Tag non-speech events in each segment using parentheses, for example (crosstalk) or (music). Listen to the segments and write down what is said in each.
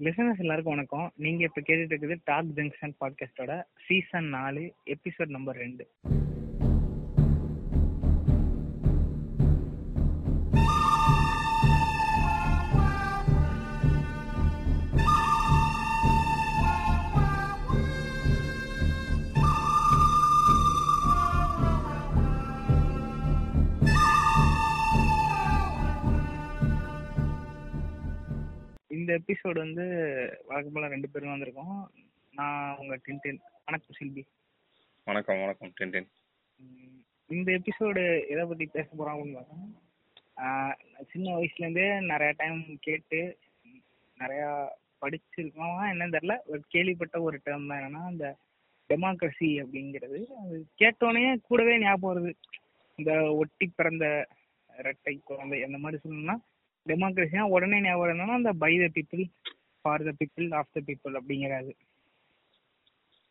Listeners எல்லாருக்கும் வணக்கம். நீங்க இப்ப கேட்டுட்டு இருக்குது டாக் ஜங்ஷன் பாட்காஸ்டோட சீசன் நாலு எபிசோட் நம்பர் ரெண்டு. இந்த எபிசோடு வந்து வழக்கம் போல ரெண்டு பேரும் வந்திருக்கோம். நான் உங்க டின்டின். வணக்கம் சில்பி. வணக்கம் வணக்கம் டென்டென். இந்த எபிசோடு எதை பத்தி பேச போறோம் அப்படின்னு பார்த்தா ஆஹ் சின்ன வயசுல இருந்தே நிறைய டைம் கேட்டு நிறைய படிச்சிருக்கோம். என்னன்னு தெரியல ஒரு கேள்விப்பட்ட ஒரு டேர்ம் தான் என்னன்னா இந்த டெமோக்ரஸி அப்படிங்கிறது. அது கேட்டோடனே கூடவே ஞாபகம் வருது. இந்த ஒட்டி பிறந்த இரட்டை குழந்தை அந்த மாதிரி சொல்லணும்னா டெமோக்ரஸினா உடனே ஞாபகம் என்னன்னா இந்த by the people for the people of the people அப்படிங்கிறது.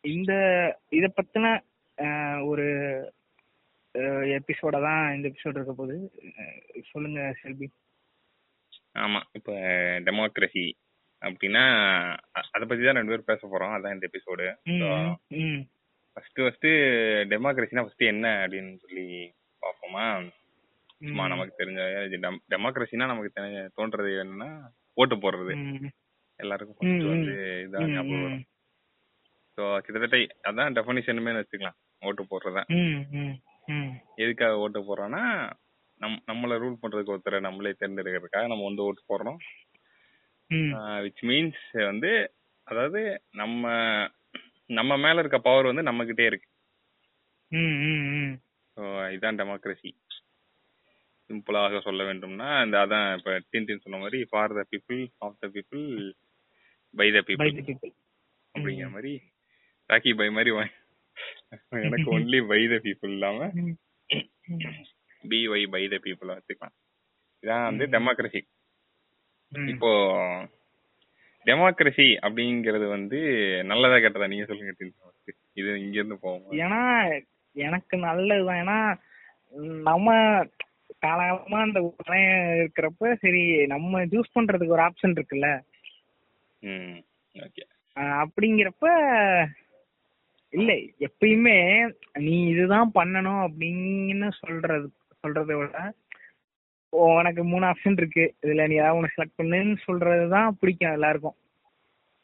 இந்த இத பத்தின ஆஹ், ஒரு எபிசோட தான் இந்த எபிசோட் இருக்க போகுது. சொல்லுங்க செல்வி. ஆமா இப்ப டெமோக்ரஸி அப்படின்னா அத பத்தி தான் ரெண்டு பேரும் பேச போறோம். அதான் இந்த எபிசோடு ஃபர்ஸ்ட் ஃபர்ஸ்ட் டெமோக்ரஸினா ஃபர்ஸ்ட் என்ன அப்படின்னு சொல்லி பார்ப்போமா? சும்மா நமக்கு தெரிஞ்ச டெமோக்ரஸினா நமக்கு தெரிஞ்ச தோன்றது என்னன்னா ஓட்டு போடுறது. எல்லாருக்கும் ஃபர்ஸ்ட் வந்து இதான் ம், ஞாபகம் வரும். ஸோ கிட்டத்தட்ட அதான் டெஃபனிஷனுமே வச்சுக்கலாம். ஓட்டு போடுறதா. எதுக்காக ஓட்டு போடுறோம்னா நம் நம்மளை ரூல் பண்றதுக்கு ஒருத்தரை நம்மளே தேர்ந்தெடுக்கிறதுக்காக நம்ம வந்து ஓட்டு போடுறோம். விச் மீன்ஸ் வந்து அதாவது நம்ம நம்ம மேல இருக்க பவர் வந்து நம்ம கிட்டே இருக்கு இதான் டெமோக்ரஸி சிம்பிளாக சொல்ல வேண்டும்னா இந்த அதான் இப்ப டின் டின் சொன்ன மாதிரி for the people of the people by the By people the people. அப்படிங்கிற மாதிரி ராக்கி பை மாதிரி எனக்கு ஒன்லி பை த பீப்புள் இல்லாம B Y by the people வச்சுக்கலாம் இதான் வந்து. டெமோக்ரஸி. இப்போ டெமோக்ரஸி அப்படிங்கிறது வந்து நல்லதா கெட்டதா நீங்க சொல்லுங்க. இது இங்க இருந்து போவோம் ஏன்னா எனக்கு நல்லதுதான் ஏன்னா நம்ம காலகாலமா அந்த உலகம் இருக்கிறப்ப சரி நம்ம சூஸ் பண்றதுக்கு ஒரு ஆப்ஷன் இருக்குல்ல. அப்படிங்கிறப்ப இல்ல எப்பயுமே நீ இதுதான் பண்ணணும் அப்படின்னு சொல்றது சொல்றதை விட உனக்கு மூணு ஆப்ஷன் இருக்கு. இதுல நீ ஏதாவது ஒன்று செலக்ட் பண்ணுன்னு சொல்றதுதான் பிடிக்கும் எல்லாருக்கும்.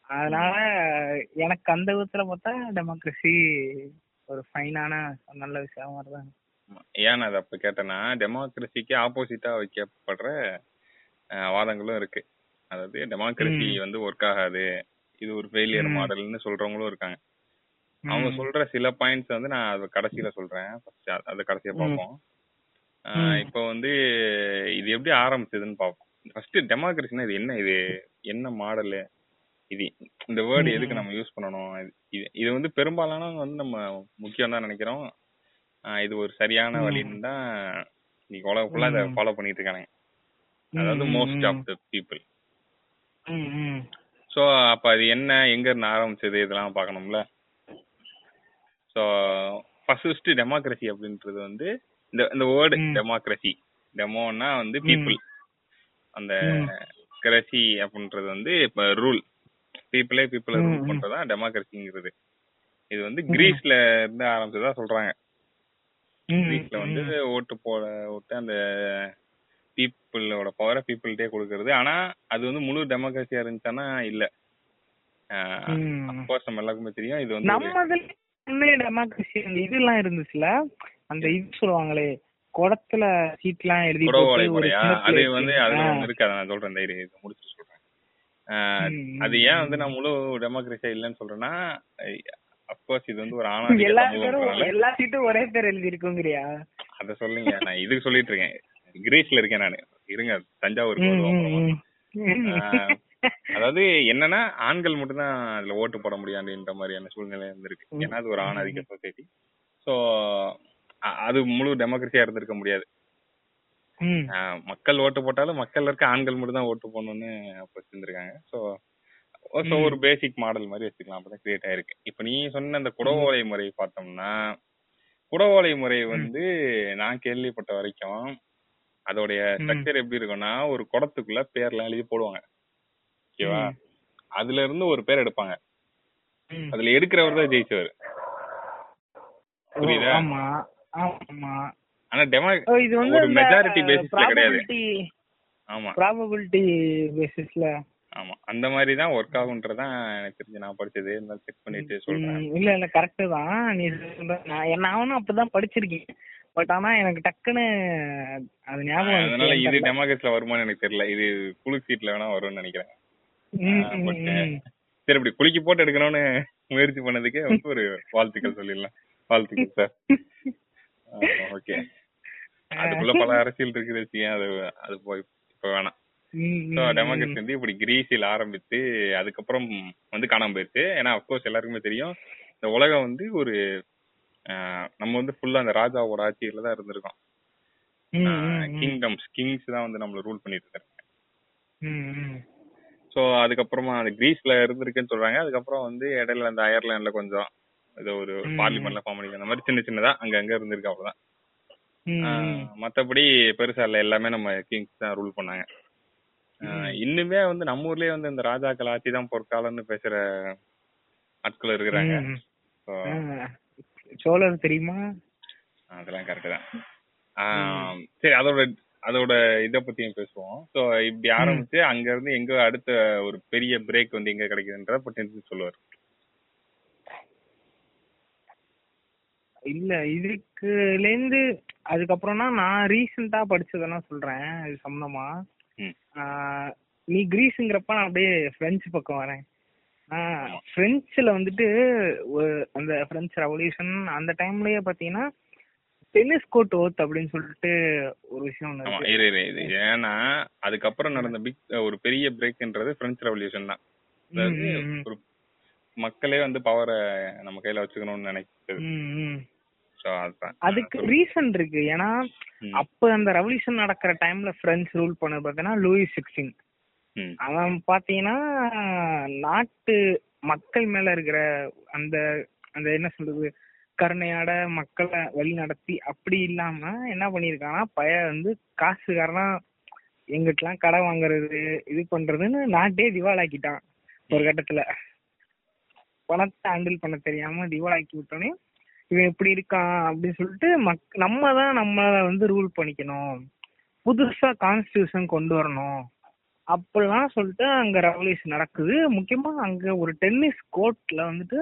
அதனால எனக்கு அந்த விதத்துல பார்த்தா டெமோக்ரஸி ஒரு ஃபைனான நல்ல விஷயம் மாதிரிதான் ஏன் நான் அதை அப்ப கேட்டேன்னா டெமோக்ரஸிக்கு ஆப்போசிட்டா வைக்கப்படுற அஹ், வாதங்களும் இருக்கு. அதாவது டெமோக்ரஸி ம். வந்து ஒர்க் ஆகாது. இது ஒரு ஃபெயிலியர் ம். மாடல்னு சொல்றவங்களும் இருக்காங்க. அவங்க சொல்ற சில பாயிண்ட்ஸ் வந்து நான் அது கடைசியில சொல்றேன். ஃபர்ஸ்ட் அது கடைசியா ம். பார்ப்போம். அஹ், ம். இப்போ வந்து இது எப்படி ஆரம்பிச்சதுன்னு பார்ப்போம். ஃபர்ஸ்ட் டெமோக்ரஸினா இது என்ன இது? என்ன மாடலு இது இந்த வேர்டு ம். எதுக்கு நம்ம யூஸ் பண்ணணும்? இது- இது இது வந்து பெரும்பாலானவங்க வந்து நம்ம முக்கியம் தான் நினைக்கிறோம். இது ஒரு சரியான. வழின்னு தான் இன்னைக்கு உலகம் ஃபுல்லா இதை ம். ஃபாலோ பண்ணிட்டு இருக்காங்க அதாவது most of the people. So அப்ப அது என்ன எங்க இருந்து ஆரம்பிச்சது இதெல்லாம் பார்க்கணும்ல ஸோ ஃபர்ஸ்ட் டெமோக்ரஸி அப்படின்றது வந்து இந்த இந்த வேர்டு. டெமோக்ரஸி டெமோன்னா வந்து பீப்புள் அந்த. கிரசி அப்படின்றது வந்து இப்ப ரூல் பீப்புளே பீப்புளை ரூல். பண்றதா டெமோக்ரஸிங்கிறது இது வந்து. கிரீஸ்ல இருந்து ஆரம்பிச்சதா சொல்றாங்க கிரீஸ்ல வந்து. ஓட்டு போட விட்டு அந்த பீப்புளோட பவரை பீப்புள்கிட்டே கொடுக்கறது. ஆனா அது வந்து முழு டெமோக்ரஸியா இருந்துச்சானா இல்ல. அப்கோர்ஸ் நம்ம எல்லாருக்குமே தெரியும். இது வந்து நம்ம இதுல டெமோக்ரஸி இதெல்லாம் இருந்துச்சுல அந்த இது சொல்லுவாங்களே குடத்துல சீட்லாம் எழுதி அது. வந்து அதுல ஆ. ஒண்ணு இருக்கு. அதை நான் சொல்றேன் தைரியம் முடிச்சு சொல்றேன். அது ஏன் வந்து நான் முழு டெமோக்ரஸியா இல்லைன்னு சொல்றேன்னா அப்கோர்ஸ் இது வந்து ஒரு ஆணாதிக்க எல்லா எல்லா சீட்டும் ஒரே பேர் எழுதி இருக்குங்கிறியா அத சொல்லுங்க நான் இதுக்கு சொல்லிட்டு இருக்கேன் கிரீஸ்ல இருக்கேன் நானு. இருங்க. ஆஹ் அதாவது என்னன்னா ஆண்கள் மட்டும்தான் அதுல ஓட்டு போட முடியும் அப்படின்ற மாதிரியான சூழ்நிலை இருந்திருக்கு. ஏன்னா அது ஒரு ஆணாதிக்க சொசைட்டி சோ அது முழு டெமோக்ரஸியா இருந்திருக்க முடியாது. மக்கள் ஓட்டு போட்டாலும் மக்கள் இருக்க ஆண்கள் மட்டும் தான் ஓட்டு போடணும்னு அப்ப வச்சிருந்திருக்காங்க ஸோ ஸோ. ஒரு பேசிக் மாடல் மாதிரி வச்சுக்கலாம். அப்பதான் கிரியேட் ஆயிருக்கு. இப்போ நீ சொன்ன அந்த குடவோலை முறை பார்த்தோம்னா குடவோலை முறை வந்து நான் கேள்விப்பட்ட வரைக்கும் அதோடைய. ஸ்ட்ரக்சர் எப்படி இருக்கும்னா ஒரு குடத்துக்குள்ள பேர்லாம் எழுதி போடுவாங்க. ஓகேவா? அதுல இருந்து ஒரு பேர் எடுப்பாங்க. அதுல எடுக்கிறவர் தான் ஜெயிச்சவர். புரியுதா? ஆமா. ஆமா. ஆனா டெமோ இது வந்து ஒரு மெஜாரிட்டி பேசிஸ்ல கிடையாது. ஆமா. ப்ராபபிலிட்டி பேசிஸ்ல ஆமா. அந்த மாதிரி தான் ஒர்க் ஆகுன்றதான் எனக்கு தெரிஞ்சு நான் படிச்சது. இருந்தாலும் செக் பண்ணிட்டு சொல்றேன். இல்ல இல்ல கரெக்ட் தான். நீ நான் நானும் அப்பதான் படிச்சிருக்கேன். பட் ஆனா எனக்கு டக்குன்னு அது ஞாபகம். அதனால இது டெமோக்ரஸில வருமான்னு எனக்கு தெரியல. இது குழு சீட்ல வேணா வரும்னு நினைக்கிறேன். சரி இப்படி குலுக்கி போட்டு எடுக்கணும்னு முயற்சி பண்ணதுக்கு வந்து ஒரு வாழ்த்துக்கள் சொல்லிடலாம். வாழ்த்துக்கள் சார் ஓகே (laughs) அதுக்குள்ள பல அரசியல் இருக்குது அது அது போய் இப்ப வேணாம். டெமோக்ரஸி வந்து இப்படி கிரீஸில் ஆரம்பித்து அதுக்கப்புறம் வந்து காணாம போயிடுச்சு ஏன்னா அப்கோர்ஸ் எல்லாருக்குமே தெரியும் இந்த உலகம் வந்து ஒரு நம்ம வந்து ஃபுல்லா அந்த ராஜாவோட ஆட்சியில தான் இருந்திருக்கோம். கிங்டம்ஸ் கிங்ஸ் தான் வந்து நம்மள ரூல் பண்ணிட்டு இருக்காங்க. ஸோ அதுக்கப்புறமா அந்த கிரீஸ்ல இருந்திருக்குன்னு சொல்றாங்க. அதுக்கப்புறம் வந்து இடையில அந்த அயர்லாண்ட்ல கொஞ்சம் ஏதோ ஒரு. பார்லிமெண்ட்ல ஃபார்ம் பண்ணி அந்த மாதிரி சின்ன சின்னதா அங்க அங்க இருந்திருக்கு அவ்வளவுதான். மத்தபடி பெருசா இல்ல. எல்லாமே நம்ம கிங்ஸ் தான் ரூல் பண்ணாங்க. ஆஹ், இன்னுமே வந்து நம்ம ஊர்லயே வந்து இந்த ராஜாக்கள் ஆட்சி தான் பொற்காலம்னு பேசுற ஆட்கள் இருக்கிறாங்க. சோழர் தெரியுமா? அதெல்லாம் கரெக்ட் தான். சரி அதோட அதோட இத பத்தியும் பேசுவோம். ஸோ இப்படி ஆரம்பிச்சு அங்க இருந்து எங்க அடுத்த ஒரு பெரிய பிரேக் வந்து எங்க கிடைக்குதுன்றத பத்தி சொல்லுவார். இல்ல இதுக்குல இருந்து அதுக்கப்புறம்னா நான் ரீசெண்டா படிச்சதெல்லாம் சொல்றேன் இது சம்பந்தமா. நீ கிரீஸ்ங்கிறப்ப நான் அப்படியே பிரெஞ்சு பக்கம் வரேன். பிரெஞ்சுல வந்துட்டு ஒரு- அந்த பிரெஞ்சு ரெவல்யூஷன் அந்த டைம்லயே பாத்தீங்கன்னா டென்னிஸ் கோர்ட் ஓத் அப்படின்னு சொல்லிட்டு ஒரு விஷயம் இரு இரு இது ஏன்னா அதுக்கப்புறம் நடந்த பிக் ஒரு பெரிய பிரேக்ன்றது பிரெஞ்சு ரெவல்யூஷன் தான். அதாவது. ஒரு மக்களே வந்து பவரை நம்ம கையில வச்சுக்கணும்னு நினைக்கிறது அதுக்கு ரீசன் இருக்கு. ஏன்னா. அப்ப அந்த ரெவல்யூஷன் நடக்கிற டைம்ல பிரெஞ்சு ரூல் பண்ணது பாத்தீங்கன்னா லூயிஸ் சிக்ஸ்டீன். அவன் பாத்தீங்கன்னா நாட்டு மக்கள் மேல இருக்கிற அந்த அந்த என்ன சொல்றது கருணையாட மக்களை வழி நடத்தி அப்படி இல்லாம என்ன பண்ணிருக்கான்னா பய வந்து காசுக்காரனா எங்கிட்டலாம் கடை வாங்குறது இது பண்றதுன்னு நாட்டே திவாலாக்கிட்டான் ஒரு கட்டத்துல. பணத்தை ஹேண்டில் பண்ண தெரியாம திவாலாக்கி விட்டோன்னே இவன் இப்படி இருக்கான் அப்படின்னு சொல்லிட்டு மக் நம்ம தான் நம்ம வந்து ரூல் பண்ணிக்கணும். புதுசா கான்ஸ்டியூஷன் கொண்டு வரணும். அப்படிலாம் சொல்லிட்டு அங்க ரெவல்யூஷன் நடக்குது. முக்கியமா அங்க ஒரு டென்னிஸ் கோர்ட்ல வந்துட்டு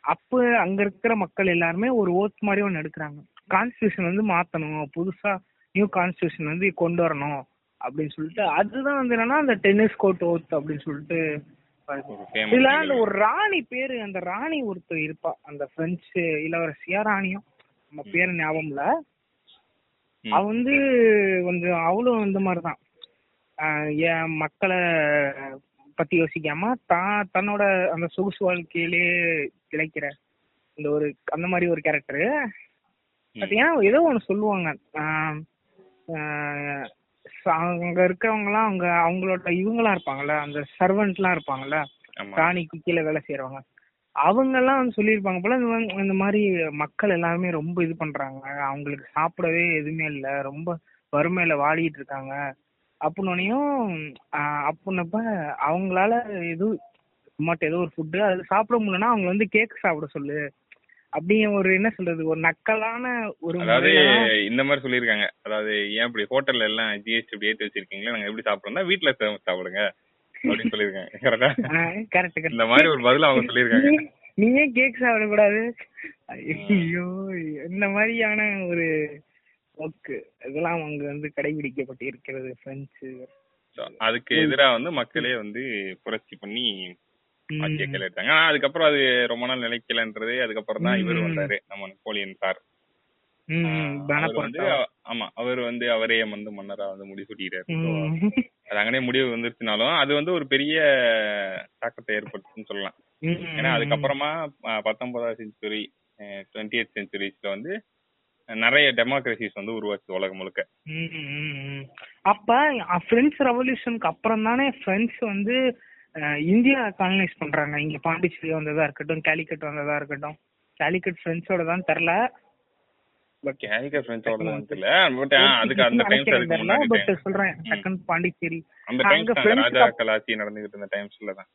அப்ப அங்க இருக்கிற மக்கள் எல்லாருமே ஒரு ஓத் மாதிரி ஒன்னு எடுக்கிறாங்க. கான்ஸ்டியூஷன் வந்து மாத்தணும். புதுசா நியூ கான்ஸ்டியூஷன் வந்து கொண்டு வரணும் அப்படின்னு சொல்லிட்டு அதுதான் வந்து என்னன்னா அந்த டென்னிஸ் கோர்ட் ஓத் அப்படின்னு சொல்லிட்டு இதுல அந்த ஒரு ராணி பேரு அந்த ராணி ஒருத்தர் இருப்பா. அந்த பிரெஞ்சு இளவரசியா ராணியும் நம்ம பேரு ஞாபகம் இல்ல. அவ வந்து கொஞ்சம் அவளும் இந்த மாதிரிதான். என் மக்களை பத்தி யோசிக்காம தான் தன்னோட அந்த சொகுசு வாழ்க்கையிலே கிடைக்கிற இந்த ஒரு அந்த மாதிரி ஒரு கேரக்டர். பாத்தீங்கன்னா ஏதோ ஒண்ணு சொல்லுவாங்க. அங்க இருக்கவங்க எல்லாம் அவங்க அவங்களோட இவங்களா இருப்பாங்கல்ல அந்த சர்வெண்ட்லாம் இருப்பாங்கல்ல ஆமா. ராணிக்கு கீழே வேலை செய்யறவங்க அவங்க எல்லாம் வந்து சொல்லியிருப்பாங்க போல இந்த மாதிரி- மக்கள் எல்லாருமே ரொம்ப இது பண்றாங்க. அவங்களுக்கு சாப்பிடவே எதுவுமே இல்ல. ரொம்ப வறுமையில வாடிட்டு இருக்காங்க. அப்படின்னோடனையும் அப்படின்னப்ப அவங்களால எதுவும் மட்டும் ஏதோ ஒரு ஃபுட்டு அது சாப்பிட முடியலன்னா அவங்க வந்து கேக் சாப்பிட சொல்லு. அப்படிங்கிற ஒரு என்ன சொல்றது ஒரு நக்கலான ஒரு அதாவது இந்த மாதிரி சொல்லியிருக்காங்க. அதாவது ஏன் இப்படி ஹோட்டல்ல எல்லாம் ஜிஎஸ்டி இப்படி ஏத்தி வச்சிருக்கீங்களா? நாங்க எப்படி சாப்பிடுறோம்னா வீட்டுல சாப்பிடுங்க. அப்படின்னு சொல்லியிருக்காங்க. கரெக்டா கரெக்ட் இந்த மாதிரி ஒரு பதில் அவங்க சொல்லியிருக்காங்க. நீ ஏன் கேக் சாப்பிடக்கூடாது? ஐயோ இந்த மாதிரியான ஒரு ஓக்கு இதெல்லாம் அங்க வந்து கடைபிடிக்கப்பட்டு இருக்கிறது பிரெஞ்சு அதுக்கு எதிரா வந்து மக்களே வந்து புரட்சி பண்ணி ஆட்சியை கையில எடுத்தாங்க ஆனா அதுக்கப்புறம் அது ரொம்ப நாள் நிலைக்கலன்றது அதுக்கப்புறம் தான் இவர். வந்தாரு நம்ம நெப்போலியன் சார் வந்து. ஆமா அவர் வந்து அவரே வந்து மன்னரா வந்து முடிசூட்டிட்டாரு. அது அங்கனே முடிவு வந்துருச்சுனாலும் அது வந்து ஒரு பெரிய தாக்கத்தை ஏற்படுத்துன்னு சொல்லலாம் ஏன்னா அதுக்கப்புறமா பத்தொன்பதாம் செஞ்சுரி டுவெண்ட்டி எய்த் செஞ்சுரிஸ்ல வந்து நிறைய டெமோக்ரஸிஸ் வந்து உருவாச்சு உலகம் முழுக்க. அப்ப பிரெஞ்சு ரெவல்யூஷனுக்கு அப்புறம் தானே பிரெஞ்சு வந்து இந்தியா காலனைஸ் பண்றாங்க. இங்க பாண்டிச்சேரி வந்ததா இருக்கட்டும் கேலிக்கட் வந்ததா இருக்கட்டும். கேலிக்கட் பிரெஞ்சோட தான் தெரில. பட் கேலிக்கட் தான் தெரியல பட் அதுக்கு அந்த டைம்ஸ் அதுக்கு முன்னாடி பட். சொல்றேன். செகண்ட் பாண்டிச்சேரி. அந்த டைம்ஸ் அந்த ராஜாக்கள் ஆட்சி நடந்துகிட்டு இருந்த டைம்ஸ்ல தான்.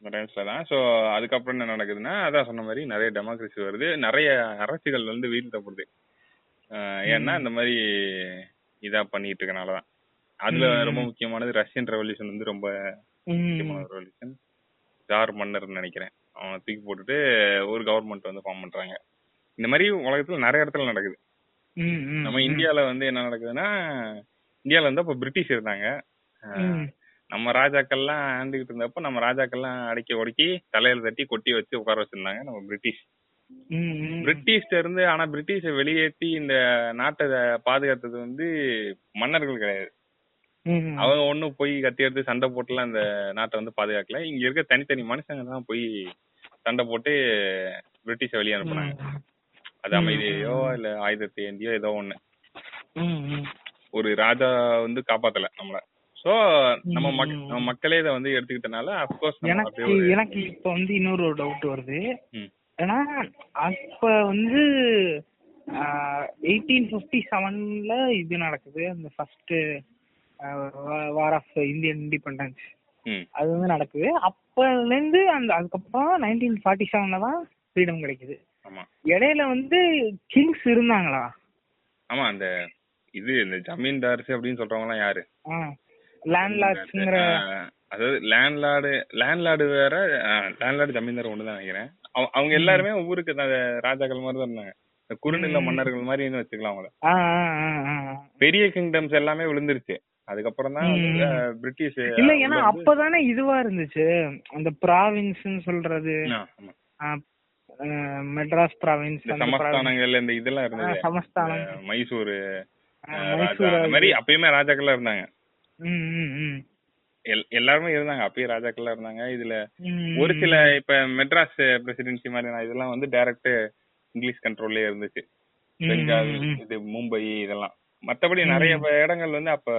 இந்த டைம்ஸ்ல தான். ஸோ அதுக்கப்புறம் என்ன நடக்குதுன்னா அதான் சொன்ன மாதிரி நிறைய டெமோக்ரஸி வருது. நிறைய அரசுகள் வந்து வீழ்த்தப்படுது ஏன்னா இந்த மாதிரி இதா பண்ணிட்டு இருக்கனால தான். அதுல. ரொம்ப முக்கியமானது ரஷ்யன் ரெவல்யூஷன் வந்து ரொம்ப. முக்கியமான ரெவல்யூஷன் ஜார் மன்னர்னு நினைக்கிறேன் அவனை தூக்கி போட்டுட்டு ஒரு கவர்மெண்ட் வந்து ஃபார்ம் பண்றாங்க இந்த மாதிரி உலகத்துல நிறைய இடத்துல நடக்குது நம்ம. இந்தியால வந்து என்ன நடக்குதுன்னா இந்தியால வந்து அப்ப பிரிட்டிஷ் இருந்தாங்க. நம்ம ராஜாக்கள்லாம் ஆண்டுகிட்டு இருந்தப்ப நம்ம ராஜாக்கள்லாம் அடக்கி ஒடுக்கி தலையில தட்டி கொட்டி வச்சு உட்கார வச்சிருந்தாங்க நம்ம பிரிட்டிஷ். பிரிட்டிஷ்ல இருந்து ஆனா பிரிட்டிஷை வெளியேற்றி இந்த நாட்டை பாதுகாத்தது வந்து மன்னர்கள் கிடையாது. அவங்க ஒண்ணும் போய் கத்தி எடுத்து சண்டை போட்டுலாம் இந்த நாட்டை வந்து பாதுகாக்கல இங்க இருக்க தனித்தனி மனுஷங்க தான் போய் சண்டை போட்டு பிரிட்டிஷை வெளியே அனுப்புனாங்க அது. அமைதியோ இல்ல ஆயுதத்தை ஏந்தியோ ஏதோ ஒண்ணு. ஒரு ராஜா வந்து காப்பாத்தல நம்மள சோ நம்ம. நம்ம மக்களே இதை வந்து எடுத்துக்கிட்டனால அப்கோர்ஸ் எனக்கு எனக்கு இப்ப வந்து இன்னொரு ஒரு டவுட் வருது. ஏன்னா அப்ப வந்து எயிட்டீன் ஃபிஃப்டி செவன்ல இது நடக்குது அந்த first war of Indian independence அது வந்து நடக்குது. அப்பல இருந்து அந்த அதுக்கப்புறம் நைன்டீன் ஃபார்ட்டி செவன்ல தான் ஃப்ரீடம் கிடைக்குது. ஆமா. இடையில வந்து கிங்ஸ் இருந்தாங்களா? ஆமா அந்த இது இந்த ஜமீன்தார்ஸ் அப்படின்னு சொல்றவங்க எல்லாம் யாரு லேண்ட்லார்ட்ஸ்ங்கிற அதாவது லேண்ட்லார்டு லேண்ட்லார்டு வேற லேண்ட்லார்டு ஜமீன்தார் ஒண்ணுதான் நினைக்கிறேன். அவ- அவங்க எல்லாருமே ஊருக்கு ராஜாக்கள் மாதிரி தான் இருந்தாங்க. குறுநில. மன்னர்கள் மாதிரி வச்சுக்கலாம் அவங்கள. பெரிய கிங்டம்ஸ் எல்லாமே விழுந்துருச்சு. அதுக்கப்புறம் தான் பிரிட்டிஷ் இல்ல ஏன்னா அப்பதானே இதுவா இருந்துச்சு. அந்த ப்ராவின்ஸ்னு சொல்றது. மெட்ராஸ் ப்ராவின்ஸ். சமஸ்தானங்கள் இந்த இதெல்லாம் இருந்தது. சமஸ்தானம். மைசூர் அந்த மாதிரி அப்பயுமே ராஜாக்கள்லாம் இருந்தாங்க. எல்லாருமே இருந்தாங்க. அப்பயே ராஜாக்கள்லாம் இருந்தாங்க. இதுல ஒரு சில இப்ப மெட்ராஸ் பிரசிடென்சி மாதிரி இதெல்லாம் வந்து டைரக்ட் இங்கிலீஷ் கண்ட்ரோல்லே இருந்துச்சு. பெங்கால். இது மும்பை இதெல்லாம். மத்தபடி. நிறைய இடங்கள் வந்து அப்ப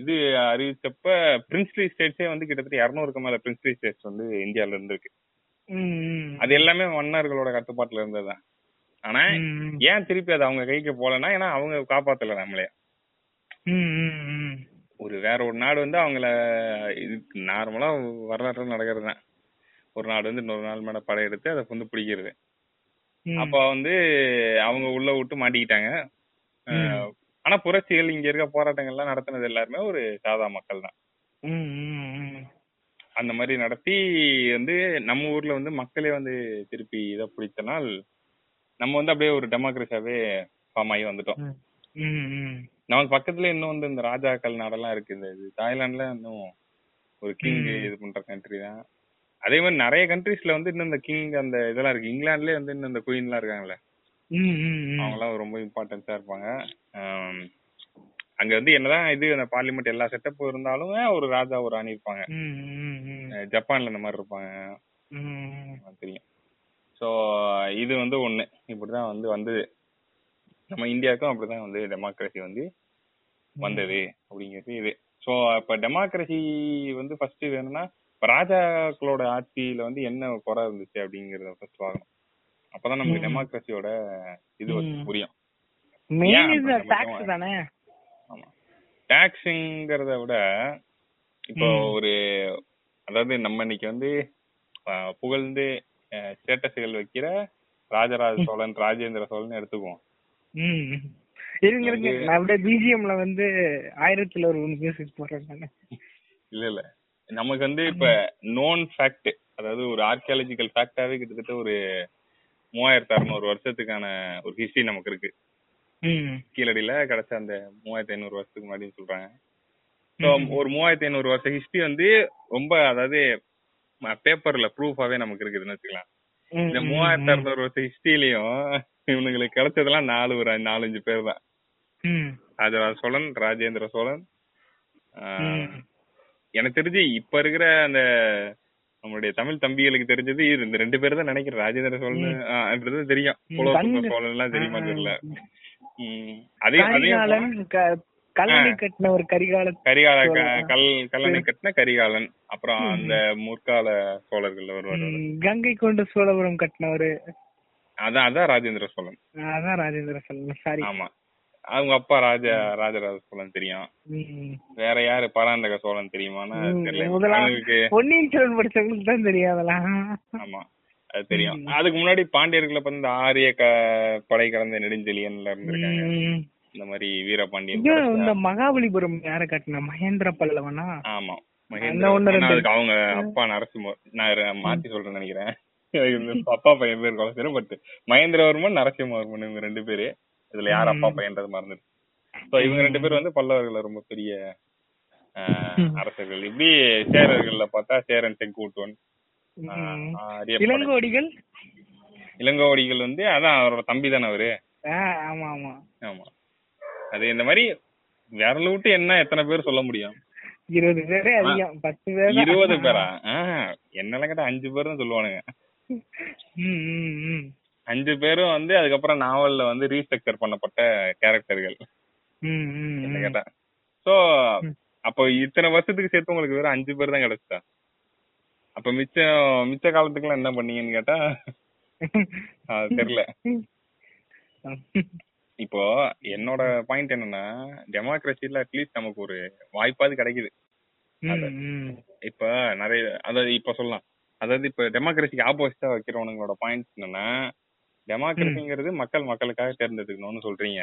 இது அறிவிச்சப்ப பிரின்ஸ்லி ஸ்டேட்ஸே வந்து கிட்டத்தட்ட இருநூறுக்கு மேல பிரின்ஸ்லி ஸ்டேட்ஸ் வந்து இந்தியால இருந்திருக்கு. அது எல்லாமே மன்னர்களோட கட்டுப்பாட்டுல இருந்ததுதான். ஆனா ஏன் திருப்பி அது அவங்க கைக்கு போலன்னா ஏன்னா அவங்க காப்பாத்தல நம்மளே. ஒரு வேற ஒரு நாடு வந்து அவங்கள இது நார்மலா வரலாற்றுல நடக்கிறது தான் ஒரு நாடு வந்து இன்னொரு நாள் மேல படையெடுத்து அதை வந்து பிடிக்கிறது. அப்ப வந்து அவங்க உள்ள விட்டு மாட்டிக்கிட்டாங்க. ஆனா புரட்சிகள் இங்க இருக்க போராட்டங்கள்லாம் நடத்தினது எல்லாருமே ஒரு சாதா மக்கள் தான். அந்த மாதிரி நடத்தி வந்து நம்ம ஊர்ல வந்து மக்களே வந்து திருப்பி இதை பிடித்தனால் நம்ம வந்து அப்படியே ஒரு டெமோக்ரஸியாவே ஃபார்ம் ஆகி வந்துட்டோம். நமக்கு பக்கத்துல இன்னும் வந்து இந்த ராஜாக்கள் நாடெல்லாம் இருக்கு இந்த இது தாய்லாந்துல இன்னும் ஒரு கிங். இது பண்ற கண்ட்ரி தான் அதே மாதிரி நிறைய கண்ட்ரீஸ்ல வந்து இன்னும் இந்த கிங் அந்த இதெல்லாம் இருக்கு இங்கிலாந்துலயே வந்து இன்னும் இந்த குயின் எல்லாம் இருக்காங்கல்ல ம், ம், ம். அவங்கலாம் ரொம்ப இம்பார்ட்டன்ஸா இருப்பாங்க. அங்க வந்து என்னதான் இது அந்த பார்லிமெண்ட் எல்லா செட்டப்பும் இருந்தாலும் ஒரு ராஜா ஒரு ராணி இருப்பாங்க. ஜப்பான்ல இந்த மாதிரி இருப்பாங்க. தெரியும். ஸோ இது வந்து ஒண்ணு. இப்படிதான் வந்து வந்தது. நம்ம இந்தியாவுக்கும் அப்படிதான் வந்து டெமோக்ரஸி வந்து வந்தது அப்படிங்கிறது இது. ஸோ இப்ப டெமோக்ரஸி வந்து ஃபர்ஸ்ட் வேணும்னா இப்ப ராஜாக்களோட ஆட்சியில வந்து என்ன குறை இருந்துச்சு அப்படிங்கறத ஃபர்ஸ்ட் பார்க்கணும். அப்பதான் நமக்கு. டெமோக்ரஸியோட இது. புரியும் டாக்ஸிங்கிறத விட இப்போ. ஒரு அதாவது நம்ம இன்னைக்கு வந்து புகழ்ந்து ஸ்டேட்டஸ்கள் வைக்கிற ராஜராஜ சோழன் ராஜேந்திர சோழன் எடுத்துக்குவோம். இருங்க இருங்க நான் அப்படியே பிஜிஎம்ல வந்து ஆயிரத்துல ஒரு மியூசிக் போடுறேன். இல்ல இல்ல நமக்கு வந்து இப்ப நோன் ஃபேக்ட் அதாவது ஒரு ஆர்கியாலஜிக்கல் ஃபேக்டாவே கிட்டத்தட்ட ஒரு மூவாயிரத்தி அறுநூறு வருஷத்துக்கான ஒரு ஹிஸ்டரி நமக்கு இருக்கு. கீழடியில கிடைச்ச அந்த மூவாயிரத்தி ஐநூறு வருஷத்துக்கு முன்னாடின்னு சொல்றாங்க ஸோ. ஒரு மூவாயிரத்தி ஐநூறு வருஷம் ஹிஸ்டரி வந்து ரொம்ப அதாவது பேப்பர்ல ப்ரூஃபாவே நமக்கு இருக்குதுன்னு வச்சுக்கலாம் இந்த மூவாயிரத்தி. அறுநூறு வருஷம் ஹிஸ்டரியிலயும் இவனுங்களுக்கு கிடைச்சதெல்லாம் நாலு ஒரு நாலஞ்சு பேர் தான். ராஜராஜ சோழன் ராஜேந்திர சோழன். எனக்கு தெரிஞ்சு இப்ப இருக்கிற அந்த நம்மளுடைய தமிழ் தம்பிகளுக்கு தெரிஞ்சது இது. இந்த ரெண்டு பேர் தான் நினைக்கிறேன். ராஜேந்திர சோழன் தெரியும். சோழன் எல்லாம் தெரியுமா. தெரியல. அதே கரிகாலன் கல்லணை. கட்டின ஒரு கரிகால கரிகால. கல் கல்லணை கட்டின கரிகாலன். அப்புறம். அந்த முற்கால சோழர்கள் வருவார். கங்கை கொண்ட சோழபுரம் கட்டினவரு. அதான் அதான் ராஜேந்திர சோழன். அதான் ராஜேந்திர சோழன். சாரி. ஆமா. அவங்க அப்பா ராஜ ராஜராஜ சோழன் தெரியும். வேற யாரு? பராந்தக சோழன் தெரியுமான்னு தெரியல. பொன்னியின் செல்வன் படிச்சவங்களுக்கு தான் தெரியும் அதெல்லாம். ஆமா அது தெரியும். அதுக்கு முன்னாடி பாண்டியர்களை வந்து ஆரிய க- படை கடந்த நெடுஞ்செழியன்ல இருந்திருக்காங்க. இந்த மாதிரி வீரபாண்டியன் இந்த மகாபலிபுரம் யார காட்டின? மகேந்திர பல்லவனா? ஆமா மகேந்திர அவங்க அப்பா நரசிம்ம நான் மாத்தி சொல்றேன்னு நினைக்கிறேன். (laughs) அப்பா பையன் பேர் குழந்தை பட் மகேந்திரவர்மன் நரசிம்மவர்மன் இவங்க ரெண்டு பேரு. இதுல யார் அப்பா. பையன்றது மறந்துட்டு சோ இவங்க ரெண்டு பேரும் வந்து பல்லவர்கள ரொம்ப பெரிய. அரசர்கள். இப்படி சேரர்கள்ல பார்த்தா சேரன் செங்கூட்டுவன். இளங்கோடிகள் இளங்கோவடிகள் வந்து அதான் அவரோட தம்பி தானே அவரு? ஆமா ஆமா. ஆமா. அது இந்த மாதிரி விரல விட்டு என்ன எத்தனை பேர் சொல்ல முடியும்? இருபது பேரே அதிகம். பத்து பேர். இருபது பேரா? என்னெல்லாம் கேட்டா அஞ்சு பேர் தான் சொல்லுவானுங்க. அஞ்சு பேரும் வந்து அதுக்கப்புறம் நாவல்ல வந்து ரீஸ்ட்ரக்சர் பண்ணப்பட்ட கேரக்டர்கள். கேட்டா. சோ. அப்போ இத்தனை வருஷத்துக்கு சேர்த்து உங்களுக்கு வெறும் அஞ்சு பேர் தான் கிடைச்சா அப்ப மிச்சம் மிச்ச காலத்துக்குலாம் என்ன பண்ணீங்கன்னு கேட்டா? அது தெரியல. இப்போ என்னோட பாயிண்ட் என்னன்னா டெமோக்ரஸில அட்லீஸ்ட் நமக்கு ஒரு வாய்ப்பாவது கிடைக்குது. இப்ப நிறைய அதாவது இப்ப சொல்லலாம். அதாவது இப்ப டெமோக்ரஸிக்கு ஆப்போசிட்டா வைக்கிறவனுங்களோட பாயிண்ட் என்னன்னா டெமோக்ரஸிங்கிறது மக்கள் மக்களுக்காக தேர்ந்தெடுக்கணும்னு சொல்றீங்க.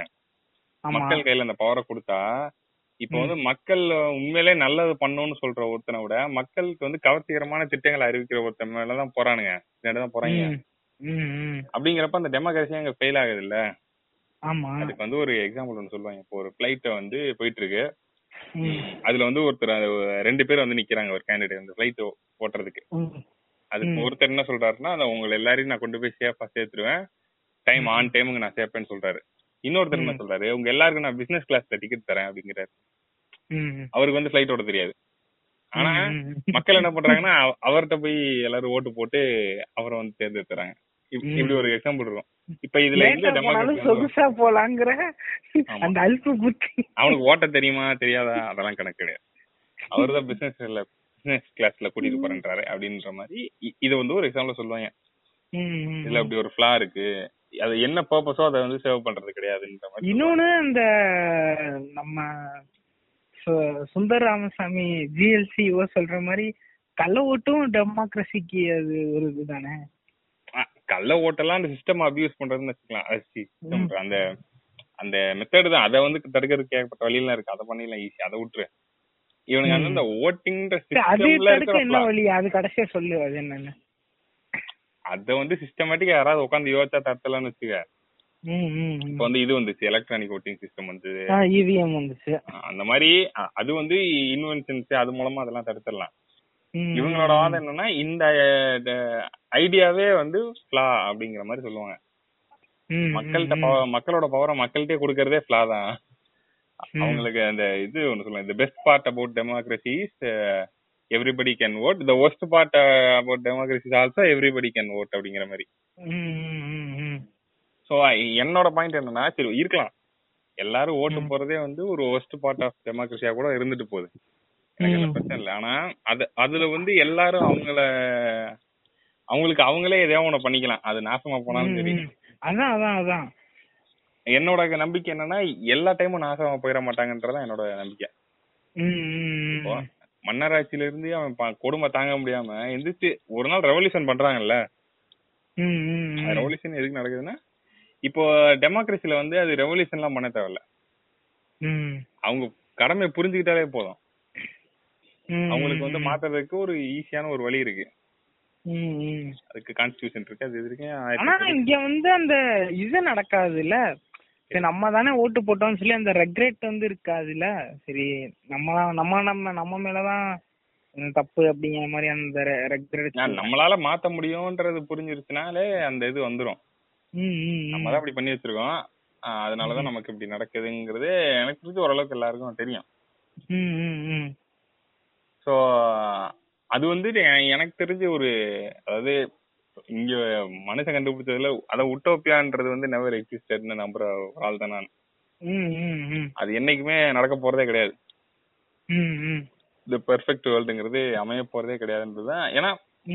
மக்கள் கையில அந்த பவரை கொடுத்தா இப்ப வந்து மக்கள் உண்மையிலே நல்லது பண்ணணும்னு சொல்ற ஒருத்தனை விட மக்களுக்கு வந்து கவர்ச்சிகரமான திட்டங்களை அறிவிக்கிற ஒருத்தன் மேலதான் போறானுங்க. தான் போறாங்க. அப்படிங்கிறப்ப அந்த டெமோக்ரஸி அங்க ஃபெயில் ஆகுது இல்ல அதுக்கு வந்து ஒரு எக்ஸாம்பிள் ஒன்று சொல்லுவாங்க. இப்போ ஒரு பிளைட்ட வந்து போயிட்டு இருக்கு அதுல வந்து ஒருத்தர் ரெண்டு பேர் வந்து நிக்கிறாங்க ஒரு கேண்டிடேட் அந்த பிளைட் ஓட்டுறதுக்கு. அதுக்கு. ஒருத்தர் என்ன சொல்றாருன்னா உங்களை எல்லாரையும் நான் கொண்டு போய் சேஃபா சேர்த்துருவேன் டைம் ஆன் டைமுக்கு நான் சேர்ப்பேன்னு சொல்றாரு இன்னொருத்தர் என்ன. சொல்றாரு உங்க எல்லாருக்கும் நான் பிசினஸ் கிளாஸ்ல டிக்கெட் தரேன் அப்படிங்கிறாரு. அவருக்கு வந்து ஃபிளைட் ஓட தெரியாது ஆனா. மக்கள் என்ன பண்றாங்கன்னா அவ- அவர்ட்ட போய் எல்லாரும் ஓட்டு போட்டு அவரை வந்து தேர்ந்தெடுத்துறாங்க. இப்படி ஒரு எக்ஸாம்பிள் இருக்கும் இப்ப இதுல சொகுசா போலாங்கிற. அந்த அல்பு புத்தி அவனுக்கு ஓட்ட தெரியுமா தெரியாதா அதெல்லாம் கணக்கு கிடையாது அவர்தான் பிசினஸ் பிசினஸ் கிளாஸ்ல கூட்டிட்டு போறேன்றாரு அப்படின்ற மாதிரி இது வந்து ஒரு எக்ஸாம்பிள் சொல்லுவாங்க. இதுல அப்படி ஒரு ஃபிளா இருக்கு. அது என்ன பர்பஸோ அதை வந்து சேவ் பண்றது கிடையாதுன்ற மாதிரி இன்னொன்னு இந்த நம்ம சுந்தர ராமசாமி ஜிஎல்சி இவ சொல்ற மாதிரி கள்ள ஓட்டும் டெமோக்ரஸிக்கு அது ஒரு இதுதானே? கள்ள ஓட்டெல்லாம் அந்த சிஸ்டம் அபியூஸ் பண்றதுன்னு வச்சுக்கலாம். system அந்த அந்த மெத்தட் தான். அதை வந்து தடுக்கிறதுக்கு ஏகப்பட்ட வழியெல்லாம் இருக்கு. அதை பண்ணிடலாம் ஈஸி அதை விட்டுரு. இவனுங்க வந்து இந்த ஓட்டிங்ன்ற சிஸ்டம்ல என்ன. வழி? அது கடைசியா சொல்லு அது என்னன்னு. அத வந்து சிஸ்டமேட்டிக்கா யாராவது உட்காந்து யோசிச்சா தடுத்தலாம்னு வச்சுக்க இப்ப வந்து இது வந்துச்சு எலக்ட்ரானிக் ஓட்டிங் சிஸ்டம் வந்து இவிஎம் வந்துச்சு. அந்த மாதிரி அது வந்து இன்வென்ஷன்ஸ் அது மூலமா அதெல்லாம் தடுத்துடலாம். இவங்களோட வாதம் என்னன்னா இந்த ஐடியாவே வந்து ஃபிளா அப்படிங்கிற மாதிரி சொல்லுவாங்க. மக்கள்கிட்ட மக்களோட பவரை மக்கள்கிட்டே கொடுக்கறதே ஃபிளா தான். அவங்களுக்கு அந்த இது ஒன்று சொல்லுவாங்க இந்த best part about democracy is everybody can vote the worst part about democracy also everybody can vote அப்படிங்கிற மாதிரி. ஸோ என்னோட பாயிண்ட் என்னன்னா சரி இருக்கலாம். எல்லாரும் ஓட்டு. போறதே வந்து ஒரு ஒஸ்ட் பார்ட் ஆஃப் டெமோக்ரஸியா கூட இருந்துட்டு போகுது. எனக்கு. பிரச்சனை இல்லை. ஆனா அது அதுல வந்து எல்லாரும் அவங்கள அவங்களுக்கு அவங்களே எதையாவது ஒண்ணு பண்ணிக்கலாம். அது நாசமா போனாலும் சரி. அதான் அதான் அதான். என்னோட நம்பிக்கை என்னன்னா எல்லா டைமும் நாசமா போயிட மாட்டாங்கன்றதான் என்னோட நம்பிக்கை ம், ம், இப்போ ம். மன்னராட்சியில இருந்து அவன் கொடுமை தாங்க முடியாம எந்திரிச்சு ஒரு நாள் ரெவல்யூஷன் பண்றாங்கல்ல. ரெவல்யூஷன் எதுக்கு நடக்குதுன்னா இப்போ டெமோக்ரஸில வந்து அது ரெவல்யூஷன் எல்லாம் பண்ண தேவையில்ல. அவங்க கடமையை புரிஞ்சுக்கிட்டாலே போதும் அவங்களுக்கு வந்து மாத்துறதுக்கு ஒரு ஈஸியான ஒரு வழி இருக்கு. அதுக்கு கான்ஸ்டியூஷன் இருக்கு அது இருக்கு ஆனா இங்க வந்து அந்த இது நடக்காதுல்ல சரி நம்ம தானே ஓட்டு போட்டோம்னு சொல்லி அந்த ரெக்ரெட் வந்து இருக்காதுல்ல? சரி நம்ம நம்ம நம்ம நம்ம மேலதான் தப்பு அப்படிங்கிற மாதிரி அந்த ரெக்ரெட் நம்மளால மாத்த முடியும்ன்றது புரிஞ்சிருச்சுனாலே அந்த இது வந்துரும். நம்ம தான் அப்படி பண்ணி வச்சிருக்கோம். அதனாலதான் நமக்கு இப்படி நடக்குதுங்கிறது எனக்கு தெரிஞ்சு ஓரளவுக்கு எல்லாருக்கும் தெரியும். சோ அது வந்து எனக்கு தெரிஞ்ச ஒரு அதாவது இங்க மனுஷன் கண்டுபிடிச்சதுல அத உட்டோப்பியான்றது வந்து நெவர் எக்ஸிஸ்டட்னு நம்புற ஒரு ஆள் தான் நான். அது என்னைக்குமே நடக்க போறதே கிடையாது. இந்த பெர்ஃபெக்ட் வேர்ல்டுங்கிறது அமைய போறதே கிடையாதுன்றது தான். ஏன்னா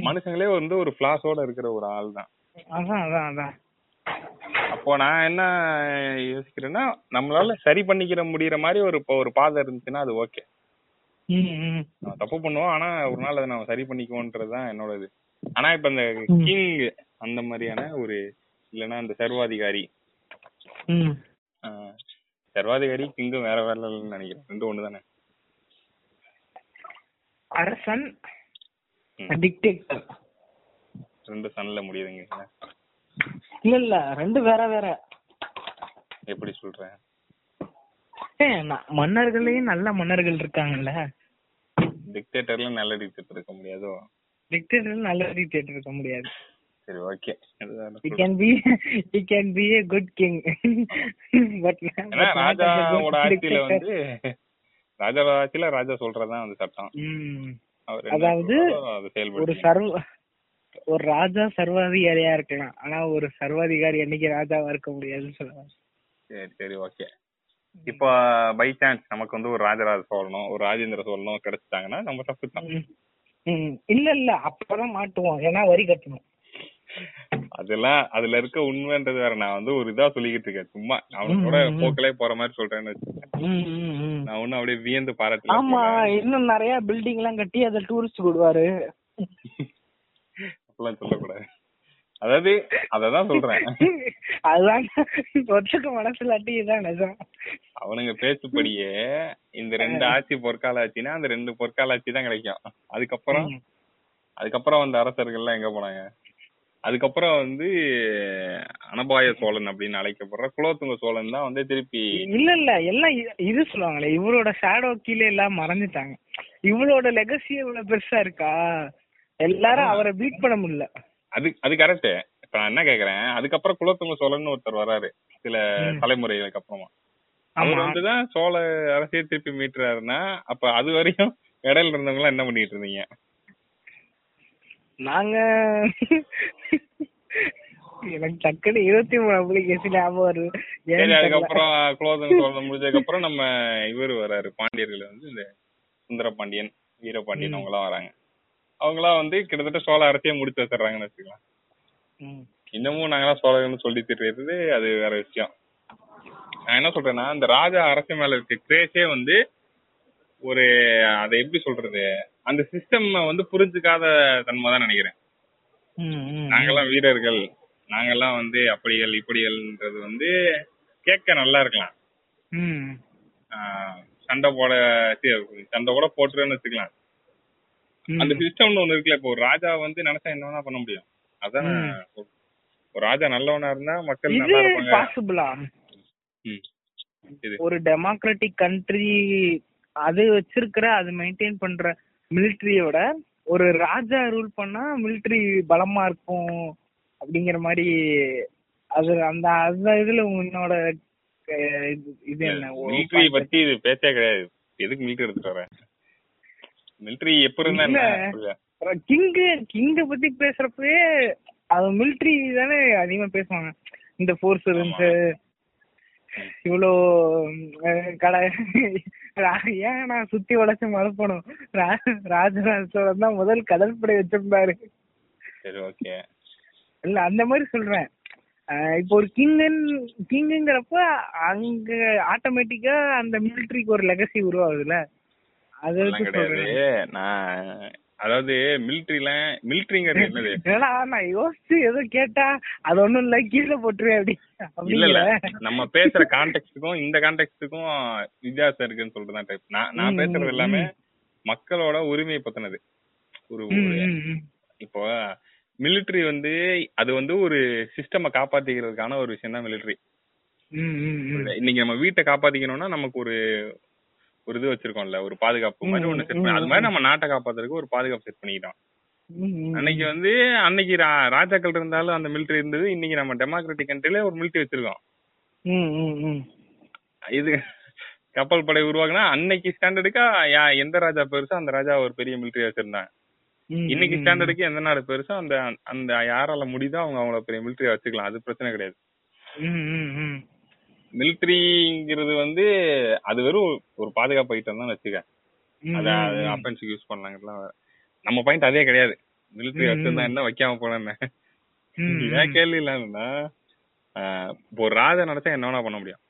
மனுஷங்களே வந்து ஒரு ஃபிளாஸோட இருக்கிற ஒரு ஆள் தான். அதான் அதான் அதான். அப்போ நான் என்ன யோசிக்கிறேன்னா நம்மளால சரி பண்ணிக்கிற முடியற மாதிரி ஒரு ஒரு பாதை இருந்துச்சுன்னா அது ஓகே. தப்பு பண்ணுவோம் ஆனா ஒரு நாள் அதை நம்ம சரி பண்ணிக்குவோன்றதுதான் என்னோட இது. ஆனா இப்ப இந்த. கிங் அந்த மாதிரியான ஒரு இல்லைன்னா இந்த சர்வாதிகாரி. சர்வாதிகாரி கிங்கும் வேற வேற நினைக்கிறேன். ரெண்டும் ஒண்ணு தானே அரசன். டிக்டேட்டர் ரெண்டு சன்ல முடியுதுங்க. இல்ல இல்ல ரெண்டு வேற வேற. எப்படி சொல்றேன் மன்னர்களையும் நல்ல மன்னர்கள் இருக்காங்கல்ல? டிக்டேட்டர்ல நல்ல டிக்டேட்டர் இருக்க முடியாதோ? டிக்டேட்டர் நல்ல டிக்டேட்டர் இருக்க முடியாது. சரி okay can be he can be a good king. But ஏன்னா ராஜாவோட ஆட்சியில வந்து ராஜாவோட ஆட்சியில ராஜா சொல்றதுதான் வந்து சட்டம். அதாவது ஒரு சர்வ ஒரு ராஜா சர்வாதிகாரியா இருக்கலாம். ஆனா ஒரு சர்வாதிகாரி என்னைக்கு ராஜாவா இருக்க முடியாதுன்னு சொல்லுவாங்க. சரி சரி ஓகே இப்போ பை சான்ஸ் நமக்கு வந்து ஒரு ராஜராஜ சோழனோ ஒரு ராஜேந்திர சோழனோ கிடைச்சிட்டாங்கன்னா நம்ம தப்பு தான். இல்ல இல்ல. அப்பதான் மாட்டுவோம். ஏன்னா வரி கட்டணும். அதெல்லாம் அதுல இருக்க உண்மைன்றது வேற. நான் வந்து ஒரு இதா சொல்லிக்கிட்டு இருக்கேன். சும்மா அவனோட. போக்கிலே போற மாதிரி சொல்றேன்னு. நான் ஒன்னும் அப்படியே வியந்து பாராட்டல ஆமா இன்னும் நிறைய பில்டிங் எல்லாம் கட்டி அதை டூரிஸ்ட் கொடுவாரு (laughs) அப்படிலாம் சொல்லக்கூடாது. அதாவது அததான் சொல்றேன். அதுதான் ஒத்துக்க மனசுல அட்டி இதான் நிஜம். அவனுங்க பேச்சுப்படியே இந்த ரெண்டு ஆட்சி பொற்கால ஆட்சினா அந்த ரெண்டு பொற்கால ஆட்சி தான் கிடைக்கும். அதுக்கப்புறம். அதுக்கப்புறம் வந்த அரசர்கள்லாம் எங்க போனாங்க? அதுக்கப்புறம் வந்து அனபாய சோழன் அப்படின்னு அழைக்கப்படுற குலோத்துங்க சோழன் தான் வந்து திருப்பி இல்ல இல்ல எல்லாம் இது சொல்லுவாங்களே இவரோட ஷேடோ கீழே எல்லாம் மறைஞ்சிட்டாங்க. இவளோட லெகசி இவ்வளவு பெருசா இருக்கா? எல்லாரும் அவரை பீட் பண்ண முடியல. அது அது கரெக்ட் இப்ப நான் என்ன கேக்குறேன் அதுக்கப்புறம் குலோத்துங்க சோழன் ஒருத்தர் வராரு சில. தலைமுறைகளுக்கு அப்புறமா. அவர் வந்துதான் சோழ அரசியல் திருப்பி மீட்டுறாருன்னா அப்ப அது வரையும் இடையில இருந்தவங்க எல்லாம் என்ன பண்ணிட்டு இருந்தீங்க? நாங்க எனக்கு டக்குனு இருபத்தி மூணு அப்ளிகேஷன் ஞாபகம் வருது. சரி. அதுக்கப்புறம் குலோத்துங்க சோழன் முடிஞ்சதுக்கு அப்புறம் நம்ம இவர் வராரு பாண்டியர்கள் வந்து இந்த சுந்தர பாண்டியன் வீரபாண்டியன். அவங்க எல்லாம் வராங்க. அவங்க எல்லாம் வந்து கிட்டத்தட்ட சோழ அரசியை முடிச்சு வச்சிடுறாங்கன்னு வச்சுக்கலாம். இன்னமும் நாங்கெல்லாம் சோழர்கள்னு சொல்லி திட்டுறது அது வேற விஷயம் நான் என்ன சொல்றேன்னா இந்த ராஜா அரசு மேல இருக்க கிரேஸே வந்து ஒரு அதை எப்படி சொல்றது அந்த சிஸ்டம் வந்து புரிஞ்சுக்காத தன்மை தான் நினைக்கிறேன். நாங்கெல்லாம் வீரர்கள் நாங்கெல்லாம் வந்து அப்படிகள் இப்படிகள்ன்றது வந்து கேட்க நல்லா இருக்கலாம் சண்டை போட சண்டை கூட போட்டுருன்னு வச்சுக்கலாம். அந்த சிஸ்டம்னு ஒண்ணு இருக்குல்ல இப்போ ஒரு ராஜா வந்து நினைச்சா என்ன வேணா பண்ண முடியும். அதான். ஒரு ராஜா நல்லவனா இருந்தா மக்கள் நல்லா இருப்பாங்க. பாசிபிளா ஒரு டெமோக்ராட்டிக் கண்ட்ரி அது வச்சிருக்கிற அது மெயின்டைன் பண்ற மிலிட்டரியோட ஒரு ராஜா ரூல் பண்ணா மிலிட்டரி பலமா இருக்கும் அப்படிங்கிற மாதிரி அது அந்த அந்த இதுல உன்னோட இது- என்ன? மிலிட்டரி பத்தி இது பேச்சே கிடையாது. எதுக்கு மிலிட்டரி எடுத்துட்டு வரேன் மிலிட்டரி எப்ப இருந்தா புரியுதா? கிங்கு பத்தி பேசுறப்பவே அது மிலிட்டரி தானே அதிகமா பேசுவாங்க. இந்த ஃபோர்ஸ் இருந்துச்சு இவ்வளோ கடை. ஏன் நான் சுத்தி உழைச்சு மறுப்பணும்? ராஜராஜ சோழன் தான் முதல் கடற்படை வச்சிருந்தாரு. சரி ஓகே இல்ல அந்த மாதிரி சொல்றேன். இப்போ ஒரு கிங்கன் கிங்குங்கிறப்ப அங்க ஆட்டோமேட்டிக்கா அந்த மிலிட்டரிக்கு ஒரு லெகசி உருவாகுதுல்ல? அதெல்லாம் கிடையாது. நான் அதாவது மிலிட்டரியில மிலிட்டரிங்கிறது என்னது? ஏன்னா நான் யோசிச்சு ஏதோ கேட்டா அது ஒண்ணும் இல்ல கீழே போட்டுருவேன் அப்படி இல்ல இல்ல. நம்ம பேசுற கான்டெக்ட்டுக்கும் இந்த கான்டெக்ட்டுக்கும் வித்தியாசம் இருக்குன்னு சொல்லிட்டு டைப் நான் நான் பேசுறது எல்லாமே. மக்களோட உரிமையை பத்தினது. ஒரு. இப்போ மிலிட்டரி வந்து அது வந்து ஒரு சிஸ்டமை காப்பாத்திக்கிறதுக்கான ஒரு விஷயம் தான் மிலிட்டரி ம், ம், ம். இன்னைக்கு நம்ம வீட்டை காப்பாத்திக்கணும்னா நமக்கு ஒரு ஒரு இது வச்சிருக்கோம்ல ஒரு பாதுகாப்பு மாதிரி ஒண்ணு செட் பண்ணி அது மாதிரி. நம்ம நாட்டை காப்பாத்துறதுக்கு ஒரு பாதுகாப்பு செட் பண்ணிக்கிட்டோம். அன்னைக்கு வந்து அன்னைக்கு ராஜாக்கள் இருந்தாலும் அந்த மிலிட்டரி இருந்தது இன்னைக்கு நம்ம டெமோக்ராட்டிக் கண்ட்ரில ஒரு மிலிட்டரி வச்சிருக்கோம். இது கப்பல் படை உருவாக்குனா அன்னைக்கு ஸ்டாண்டர்டுக்கா யா- எந்த ராஜா பெருசோ அந்த ராஜா ஒரு பெரிய மிலிட்டரி வச்சிருந்தாங்க. இன்னைக்கு ஸ்டாண்டர்டுக்கு எந்த நாடு பெருசோ அந்த அந்த யாரால முடியுதோ அவங்க அவங்கள பெரிய மிலிட்டரி வச்சுக்கலாம். அது பிரச்சனை கிடையாது. மிலிட்டரிங்கிறது வந்து அது வெறும் ஒரு பாதுகாப்பு ஐட்டம் தான் வச்சுக்க அத. அஃபென்ஸுக்கு யூஸ் பண்ணலாங்கலாம் நம்ம பாயிண்ட் அதே கிடையாது. மிலிட்டரி வச்சிருந்தா. என்ன வைக்காம போனேன்னு ஏன். கேள்வி இப்போ ஒரு ராஜா நினைச்சா என்ன வேணா பண்ண முடியும்.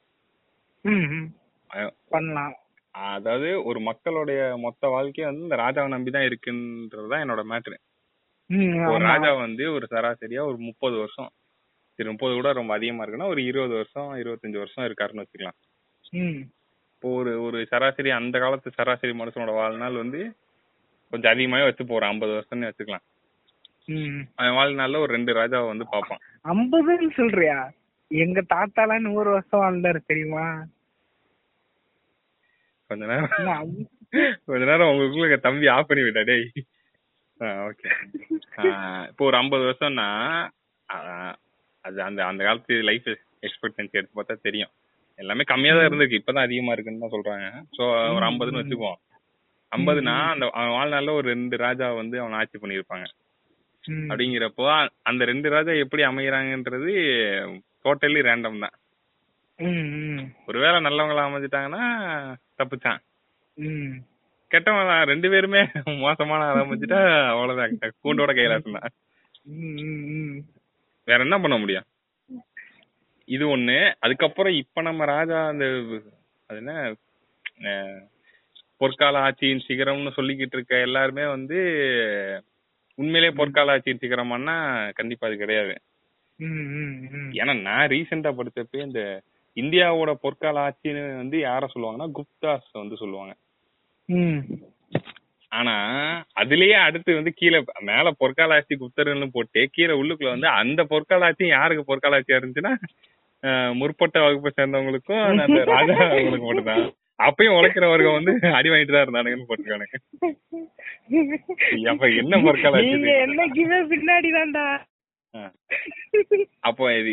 பண்ணலாம். அதாவது ஒரு மக்களுடைய மொத்த வாழ்க்கையே வந்து இந்த ராஜாவை நம்பிதான் இருக்குன்றதுதான் என்னோட மேட்ரு ஒரு. ராஜா வந்து ஒரு சராசரியா ஒரு முப்பது வருஷம். சரி முப்பது கூட ரொம்ப அதிகமா இருக்குன்னா ஒரு இருபது வருஷம் இருபத்தஞ்சு வருஷம் இருக்காருன்னு வச்சுக்கலாம். ம், இப்போ ஒரு ஒரு சராசரி அந்த காலத்து சராசரி மனுஷனோட வாழ்நாள் வந்து கொஞ்சம் அதிகமாவே வச்சு போறோம் ஐம்பது வருஷம்னு வச்சுக்கலாம். ம். அவன் வாழ்நாள்ல ஒரு ரெண்டு ராஜாவை வந்து பார்ப்பான். ஐம்பதுன்னு சொல்றியா? எங்க தாத்தாலாம் நூறு வருஷம் வாழ்ந்தாரு தெரியுமா? கொஞ்ச நேரம். கொஞ்ச நேரம் உங்களுக்குள்ள தம்பி ஆஃப் பண்ணி விட்டா டேய். ஓகே இப்போ ஒரு ஐம்பது வருஷம்னா அது அந்த அந்த காலத்து லைஃப் எக்ஸ்பெக்டன்சி எடுத்து பார்த்தா தெரியும். எல்லாமே கம்மியா தான் இருந்திருக்கு. இப்பதான் அதிகமா இருக்குன்னு தான் சொல்றாங்க. சோ ஒரு ஐம்பதுன்னு. வச்சுக்குவோம். ஐம்பதுனா அந்த அவன் வாழ்நாள்ல ஒரு ரெண்டு ராஜா வந்து அவன் ஆட்சி பண்ணியிருப்பாங்க. அப்படிங்கிறப்போ அந்த ரெண்டு ராஜா எப்படி அமைகிறாங்கன்றது டோட்டலி ரேண்டம் தான். ஒருவேளை நல்லவங்களா அமைஞ்சிட்டாங்கன்னா தப்புச்சான். கெட்டவன் ரெண்டு பேருமே மோசமான ஆளா அமைஞ்சிட்டா அவ்வளவுதான். கூண்டோட தான் ம், ம். வேற என்ன பண்ண முடியும்? இது ஒண்ணு. அதுக்கப்புறம் இப்ப நம்ம ராஜா அந்த அது என்ன? பொற்கால ஆட்சியின் சிகரம்னு சொல்லிக்கிட்டு இருக்க எல்லாருமே வந்து உண்மையிலேயே பொற்கால ஆட்சியின் சிகரமானா கண்டிப்பா அது கிடையாது. ஏன்னா நான் ரீசெண்டா படிச்சப்ப இந்த இந்தியாவோட பொற்கால ஆட்சின்னு வந்து யார சொல்லுவாங்கன்னா குப்தாஸ் வந்து சொல்லுவாங்க. ஆனா அதுலயே அடுத்து வந்து கீழே மேல பொற்கால ஆட்சி குப்தர்கள்னு போட்டு கீழே உள்ளுக்குள்ள வந்து அந்த பொற்கால ஆட்சி யாருக்கு பொற்கால ஆட்சியா இருந்துச்சுன்னா முற்பட்ட வகுப்பை சேர்ந்தவங்களுக்கும் (laughs) அந்த ராஜா அவங்களுக்கு மட்டும்தான் அப்பயும் உழைக்கிற வர்க்கம் வந்து அடி வாங்கிட்டு தான் இருந்தானுங்கன்னு போட்டிருக்கானுங்க அப்ப என்ன பொற்கால ஆட்சி நீங்க இது? என்னைக்குமே பின்னாடி தான்டா. அப்போ இது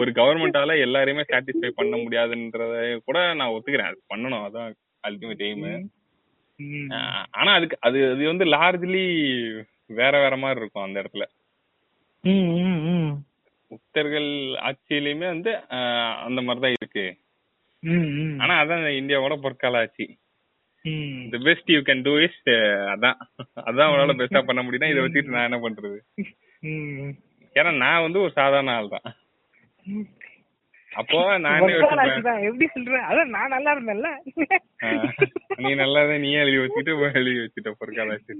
ஒரு கவர்மெண்டால எல்லாரையுமே சாட்டிஸ்ஃபை பண்ண முடியாதுன்றத கூட நான் ஒத்துக்கிறேன் அது பண்ணணும் அதான் அல்டிமேட் எய்ம். ஆனா அதுக்கு அது அது வந்து லார்ஜ்லி வேற வேற மாதிரி இருக்கும் அந்த இடத்துல. புத்தர்கள் ஆட்சியிலயுமே வந்து அந்த மாதிரிதான் இருக்கு. ஆனா அதான் இந்தியாவோட பொற்கால ஆட்சி. The best you can do is அதான். அதான் உன்னால பெஸ்டா பண்ண முடியும்னா இதை வச்சுட்டு நான் என்ன பண்றது. ஏன்னா நான் வந்து ஒரு சாதாரண ஆள் தான் அப்போ (laughs) நான். எப்படி சொல்ற? அதான் நான் நல்லா இருந்தேன்ல. நீ நல்லா நீயே எழுதி வச்சுட்டு எழுதி வச்சுட்ட பொற்கால ஆட்சி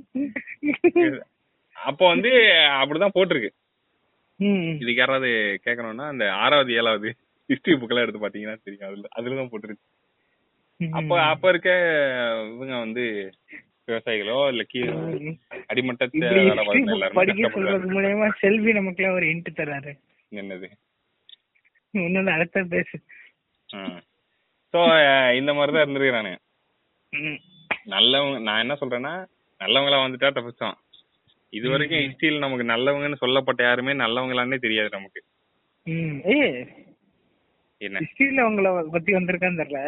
அப்போ வந்து அப்படிதான் போட்டிருக்கு. இதுக்கு யாராவது கேட்கணும்னா அந்த ஆறாவது ஏழாவது ஹிஸ்டரி புக் எல்லாம் எடுத்து பாத்தீங்கன்னா தெரியும். அதுல அதுலதான் போட்டுருக்கு. அப்ப அப்ப இருக்க இவங்க வந்து விவசாயிகளோ இல்ல கீ அடிமட்டத்தை படிக்க சொல்றது மூலியமா செல்வி நமக்குலாம் ஒரு இன்ட் தராரு. என்னது? இன்னொன்னு அடுத்த பேசு. சோ இந்த மாதிரிதான் இருந்திருக்கிறானு ம். நல்லவங்க நான் என்ன சொல்றேன்னா நல்லவங்களா வந்துட்டா தப்பிச்சோம் இது வரைக்கும் ஹிஸ்டரியில நமக்கு நல்லவங்கன்னு சொல்லப்பட்ட யாருமே நல்லவங்களான்னே தெரியாது நமக்கு. என்ன? ஹிஸ்டரியில உங்களை பத்தி வந்திருக்கான்னு தெரியல.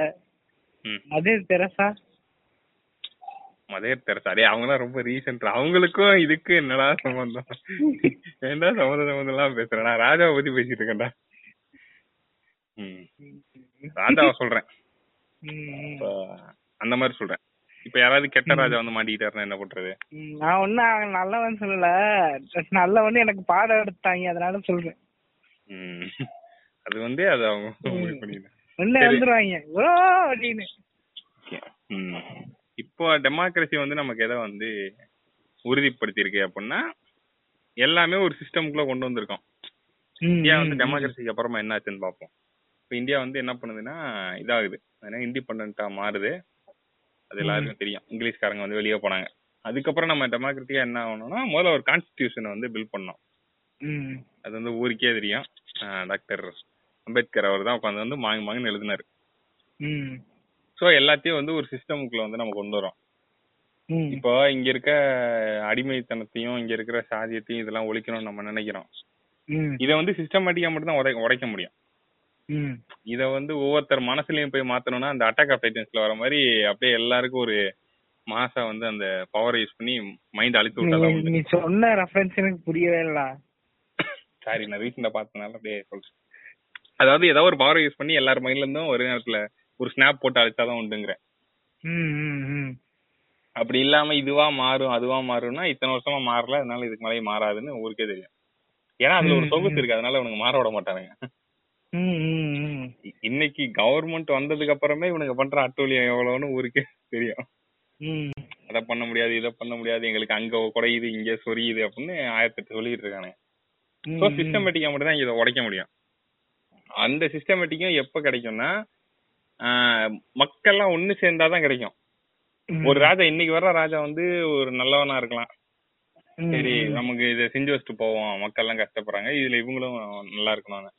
ம். அதே தெரசா? Mother Teresa? டேய் அவங்க தான் ரொம்ப ரீசெண்ட் அவங்களுக்கும் இதுக்கு என்னடா சம்பந்தம்? (laughs) ஏன்டா சம்மந்தம் சம்மந்தம் எல்லாம் பேசுறேன்? நான் ராஜாவை பத்தி பேசிட்டு இருக்கேன்டா. ராஜாவை சொல்றேன். அந்த மாதிரி சொல்றேன். இப்ப யாராவது கெட்ட ராஜா வந்து மாட்டிக்கிட்டாருன்னா என்ன பண்றது. நான் ஒன்னும் நல்லவன் சொல்லல. நல்லவன் எனக்கு பாடம் எடுத்தாங்க அதனால சொல்றேன். அது வந்து அது அவங்க. ஒண்ணு சரி. வந்துருவாங்க. ஓ அப்படின்னு. இப்போ டெமோக்ரஸி வந்து நமக்கு எதை வந்து உறுதிப்படுத்தியிருக்கு அப்படின்னா எல்லாமே ஒரு சிஸ்டம்குள்ள கொண்டு வந்திருக்கோம். இந்தியா வந்து டெமோக்ரஸிக்கு அப்புறமா என்ன ஆச்சுன்னு பார்ப்போம். இப்போ இந்தியா வந்து என்ன பண்ணுதுன்னா இதாகுது. இண்டிபெண்டா மாறுது. அது எல்லாருக்கும் தெரியும். இங்கிலீஷ்காரங்க வந்து வெளியே போனாங்க. அதுக்கப்புறம் நம்ம டெமோக்ரட்டிக்கா என்ன ஆகணும்னா முதல்ல ஒரு கான்ஸ்டிடியூஷனை வந்து பில்ட் பண்ணோம் அது வந்து ஊருக்கே தெரியும். டாக்டர் அம்பேத்கர் அவர் தான் உட்காந்து வந்து மாங்கு மாங்குன்னு எழுதினாரு. ஸோ எல்லாத்தையும் வந்து ஒரு சிஸ்டமுக்குள்ள வந்து நம்ம கொண்டு வரோம். இப்போ இங்க இருக்க அடிமைத்தனத்தையும் இங்க இருக்கிற சாதியத்தையும் இதெல்லாம் ஒழிக்கணும்னு நம்ம நினைக்கிறோம். இதை வந்து சிஸ்டமேட்டிக்கா மட்டும் தான் உடை உடைக்க முடியும். இத வந்து ஒவ்வொருத்தர் மனசுலயும் போய் மாத்தணும்னா அந்த அட்டாக் ஆஃப் டைட்டன்ஸ்ல வர மாதிரி அப்படியே எல்லாருக்கும் ஒரு மாசா வந்து அந்த பவரை யூஸ் பண்ணி மைண்ட் அழித்து விட்டாதான் நீ- சொன்ன ரெஃபரன்ஸ் எனக்கு புரியவே இல்ல சாரி நான் ரீசெண்டா பார்த்தனால அப்படியே சொல்றேன். அதாவது ஏதோ ஒரு பவரை யூஸ் பண்ணி எல்லார் மைண்ட்ல இருந்தும் ஒரு நேரத்துல ஒரு ஸ்னாப் போட்டு அழிச்சாதான் உண்டுங்கிறேன். அப்படி இல்லாம இதுவா மாறும் அதுவா மாறும்னா இத்தனை வருஷமா மாறல அதனால இதுக்கு மேலே மாறாதுன்னு ஊருக்கே தெரியும். ஏன்னா அதுல ஒரு சொகுசு ம். இருக்கு அதனால அவனுங்க மாற விட மாட்டானுங்க. இன்னைக்கு கவர்மெண்ட் வந்ததுக்கு அப்புறமே இவனுங்க பண்ற அட்டூழியம் எவ்வளவுன்னு ஊருக்கே தெரியும். அதை பண்ண முடியாது இதை பண்ண முடியாது எங்களுக்கு அங்க குறையுது இங்க சொரியுது அப்படின்னு ஆயிரத்தெட்டு சொல்லிட்டு இருக்கானே ம், ஸோ. சிஸ்டமேட்டிக்கா மட்டும் தான் இதை உடைக்க முடியும் அந்த சிஸ்டமேட்டிக்கும் எப்ப கிடைக்கும்னா மக்கள்லாம் ஒண்ணு சேர்ந்தாதான் கிடைக்கும். ஒரு ராஜா இன்னைக்கு வர்ற ராஜா வந்து ஒரு நல்லவனா இருக்கலாம் சரி. நமக்கு இதை செஞ்சு வச்சுட்டு போவோம் மக்கள் எல்லாம் கஷ்டப்படுறாங்க இதுல இவங்களும் நல்லா இருக்கணும்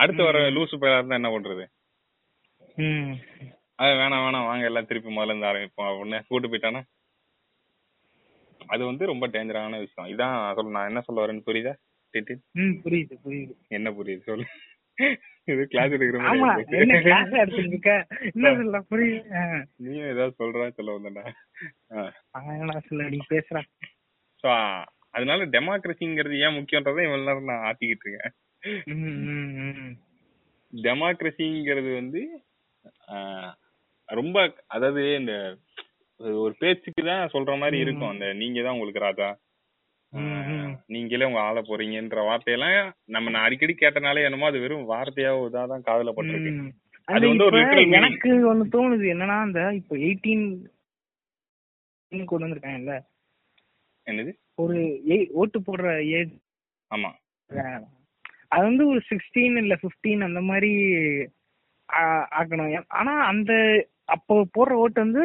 அடுத்து வர. லூசு பேரா இருந்தா என்ன பண்றது. அது வேணாம் வேணாம் வாங்க எல்லாம் திருப்பி முதல்ல இருந்து ஆரம்பிப்போம். அப்படின்னு கூட்டு போயிட்டானா? அது வந்து ரொம்ப டேஞ்சரான விஷயம். இதான் சொல்ல நான் என்ன சொல்ல வரேன்னு புரியுதா? புரியுது புரியுது. என்ன புரியுது? சொல்லு. இது கிளாஸ் எடுக்கிற மாதிரி. நீயும் ஏதாவது சொல்றா சொல்ல வந்தடா சொல்ல நீ பேசுற. ஸோ அதனால டெமோக்ரஸிங்கிறது ஏன் முக்கியன்றதை இவ்வளவு நேரம் நான் ஆத்திக்கிட்டு இருக்கேன். டெமோக்ரஸிங்கிறது வந்து ரொம்ப அதாவது இந்த ஒரு பேச்சுக்கு தான் சொல்ற மாதிரி. இருக்கும். அந்த நீங்க தான் உங்களுக்கு ராஜா. நீங்களே உங்க ஆள போறீங்கன்ற வார்த்தையெல்லாம் நம்ம நான் அடிக்கடி கேட்டனாலே என்னமோ அது வெறும் வார்த்தையா இதாதான் காதுல பட்டிருக்கு. அது வந்து ஒரு. எனக்கு ஒண்ணு தோணுது. என்னன்னா அந்த இப்போ எயிட்டீன் கொண்டு வந்திருக்காங்கல்ல. என்னது? ஒரு ஓட்டு போடுற ஏஜ் ஆமா. அது வந்து ஒரு சிக்ஸ்டீன் இல்ல 15 அந்த மாதிரி ஆக்கணும். ஆனா அந்த அப்போ போடுற ஓட்டு வந்து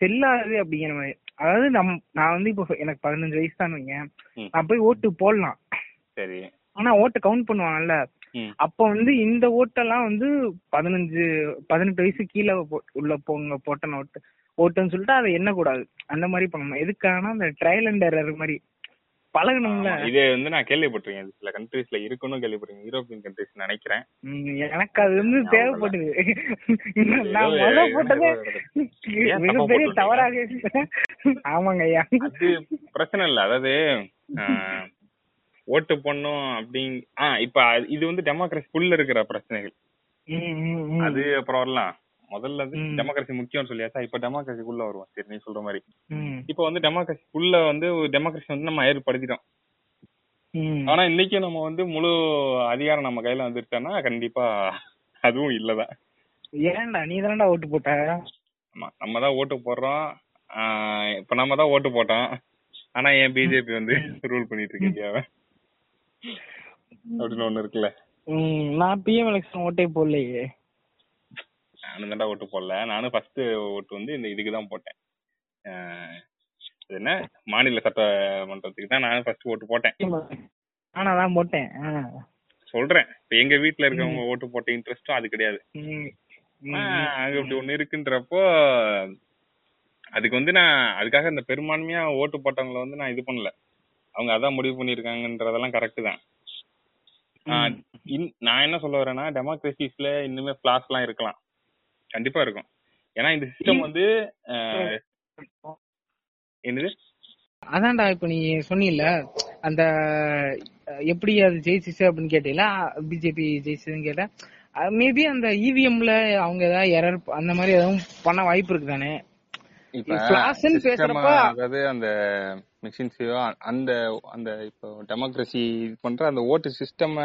செல்லாது அப்படிங்கிற மாதிரி. அதாவது நம் நான் வந்து இப்போ எனக்கு பதினஞ்சு வயசு தான் வைங்க. நான் போய் ஓட்டு போடலாம். சரி. ஆனா ஓட்டை கவுண்ட் பண்ணுவாங்கல்ல. அப்போ வந்து இந்த ஓட்டெல்லாம் வந்து பதினஞ்சு பதினெட்டு வயசு கீழே உள்ள போங்க போட்ட ஓட்டு ஓட்டுன்னு சொல்லிட்டு அதை எண்ணக்கூடாது. அந்த மாதிரி பண்ணணும். எதுக்காகனா அந்த ட்ரையல் அண்ட் எரர் மாதிரி. பழகணும்ல? இது வந்து நான் கேள்விப்பட்டிருக்கேன். சில கண்ட்ரீஸ்ல இருக்குன்னு கேள்விப்பட்டிருக்கேன். யூரோப்பியன் கண்ட்ரீஸ் நினைக்கிறேன். எனக்கு அது வந்து. தேவைப்படுது நான் முத போட்டதே மிகப்பெரிய? தவறாக. ஆமாங்க ஐயா. அது பிரச்சனை இல்ல. அதாவது ஆஹ், ஓட்டு பண்ணும் அப்படிங் ஆ இப்ப இது வந்து டெமோக்ரஸிக்குள்ள இருக்கிற பிரச்சனைகள். அது அப்புறம் வரலாம். முதல்ல வந்து. டெமோக்ரஸி முக்கியம்னு சொல்லியாச்சா? இப்ப டெமோக்ரஸிக்குள்ள வருவோம். சரி நீ சொல்ற மாதிரி. இப்ப வந்து டெமோக்ரஸிக்குள்ள வந்து டெமோக்ரஸி வந்து நம்ம ஏற்படுத்திட்டோம். ஆனா இன்னைக்கு நம்ம வந்து முழு அதிகாரம் நம்ம கையில வந்துருச்சோன்னா கண்டிப்பா அதுவும் இல்லதான். ஏன்டா? நீ தானடா ஓட்டு போட்ட? ஆமா நம்ம தான் ஓட்டு போடுறோம். இப்ப நம்ம தான் ஓட்டு போட்டோம். ஆனா ஏன் பிஜேபி வந்து ரூல் பண்ணிட்டு இருக்கு இந்தியாவை? அப்படின்னு ஒண்ணு இருக்குல்ல. நான் பிஎம் எலெக்ஷன் ஓட்டே போடலையே. நானும் தான்டா ஓட்டு போடல. நானும் ஃபர்ஸ்ட் ஓட்டு வந்து இந்த இதுக்கு தான் போட்டேன். என்ன? மாநில சட்டமன்றத்துக்கு தான் நானும் ஃபர்ஸ்ட் ஓட்டு போட்டேன். நானா தான் போட்டேன். சொல்றேன். இப்ப எங்க வீட்ல இருக்கவங்க ஓட்டு போட்ட இன்ட்ரெஸ்டும் அது கிடையாது. அங்க இப்படி ஒண்ணு இருக்குன்றப்போ அதுக்கு வந்து நான் அதுக்காக இந்த பெரும்பான்மையா ஓட்டு போட்டவங்கள வந்து நான் இது பண்ணல. அவங்க அதான் முடிவு பண்ணிருக்காங்கன்றதெல்லாம் கரெக்ட் தான். நான் என்ன சொல்ல வரேன்னா டெமோக்ரஸிஸ்ல இன்னுமே ஃபிளாஸ் எல்லாம் இருக்கலாம். கண்டிப்பா இருக்கும். ஏன்னா இந்த சிஸ்டம் வந்து என்னது? அதான்டா இப்ப நீ சொன்னீல்ல அந்த எப்படி அது ஜெயிச்சிச்சு அப்படின்னு கேட்டீங்களா பிஜேபி ஜெயிச்சதுன்னு கேட்ட மேபி அந்த இவிஎம்ல அவங்க ஏதாவது எரர் அந்த மாதிரி எதுவும் பண்ண வாய்ப்பு இருக்கு தானே அதாவது அந்த மிஷின்ஸையோ அந்த அந்த இப்போ டெமோக்ரஸி பண்ற அந்த ஓட்டு சிஸ்டம்